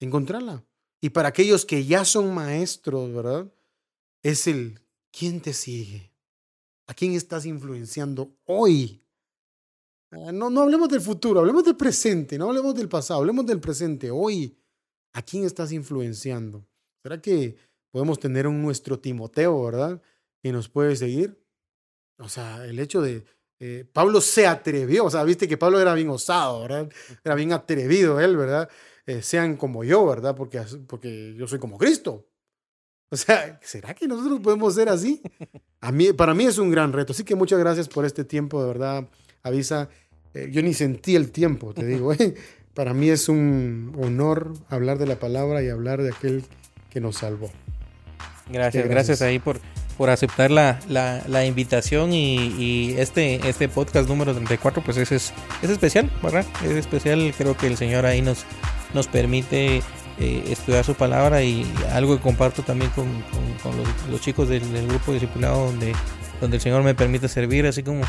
encontrarla. Y para aquellos que ya son maestros, ¿verdad? Es el, ¿quién te sigue? ¿A quién estás influenciando hoy? Ah, no, no hablemos del futuro, hablemos del presente, no hablemos del pasado, hablemos del presente. Hoy, ¿a quién estás influenciando? ¿Será que podemos tener un nuestro Timoteo, verdad? Que nos puede seguir. O sea, el hecho de, eh, Pablo se atrevió, o sea, viste que Pablo era bien osado, ¿verdad? Era bien atrevido él, ¿verdad? Eh, sean como yo, ¿verdad? Porque, porque yo soy como Cristo. O sea, ¿será que nosotros podemos ser así? A mí, para mí es un gran reto. Así que muchas gracias por este tiempo, de verdad. Avisa, eh, yo ni sentí el tiempo, te digo. ¿eh? Para mí es un honor hablar de la palabra y hablar de aquel que nos salvó. Gracias, gracias, ahí por, por aceptar la, la, invitación y, este, este podcast número 34, pues es, es, es especial, ¿verdad? Es especial, creo que el Señor ahí nos, nos permite eh, estudiar su palabra y algo que comparto también con, los, chicos del, grupo discipulado donde, donde el Señor me permite servir, así como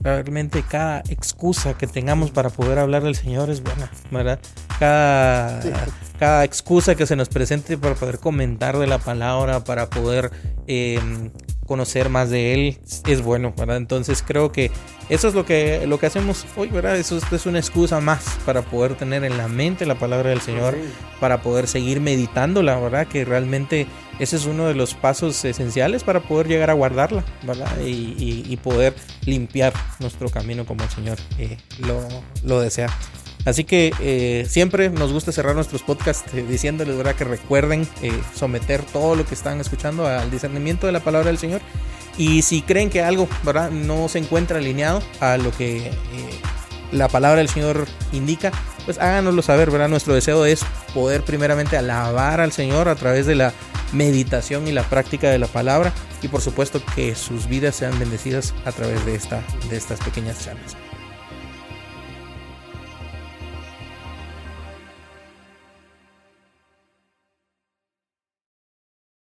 realmente cada excusa que tengamos para poder hablar del Señor es buena, ¿verdad? Cada, cada excusa que se nos presente para poder comentar de la palabra, para poder eh, conocer más de él es bueno, ¿verdad? Entonces creo que eso es lo que, lo que hacemos hoy, ¿verdad? Eso, es una excusa más para poder tener en la mente la palabra del Señor, para poder seguir meditándola, ¿verdad? Que realmente ese es uno de los pasos esenciales para poder llegar a guardarla, ¿verdad? Y, poder limpiar nuestro camino como el Señor eh, lo, lo desea. Así que eh, siempre nos gusta cerrar nuestros podcasts eh, diciéndoles ¿verdad? que recuerden eh, someter todo lo que están escuchando al discernimiento de la palabra del Señor. Y si creen que algo ¿verdad? no se encuentra alineado a lo que la palabra del Señor indica, pues háganoslo saber, ¿verdad? Nuestro deseo es poder primeramente alabar al Señor a través de la meditación y la práctica de la palabra y por supuesto que sus vidas sean bendecidas a través de, esta, de estas pequeñas charlas.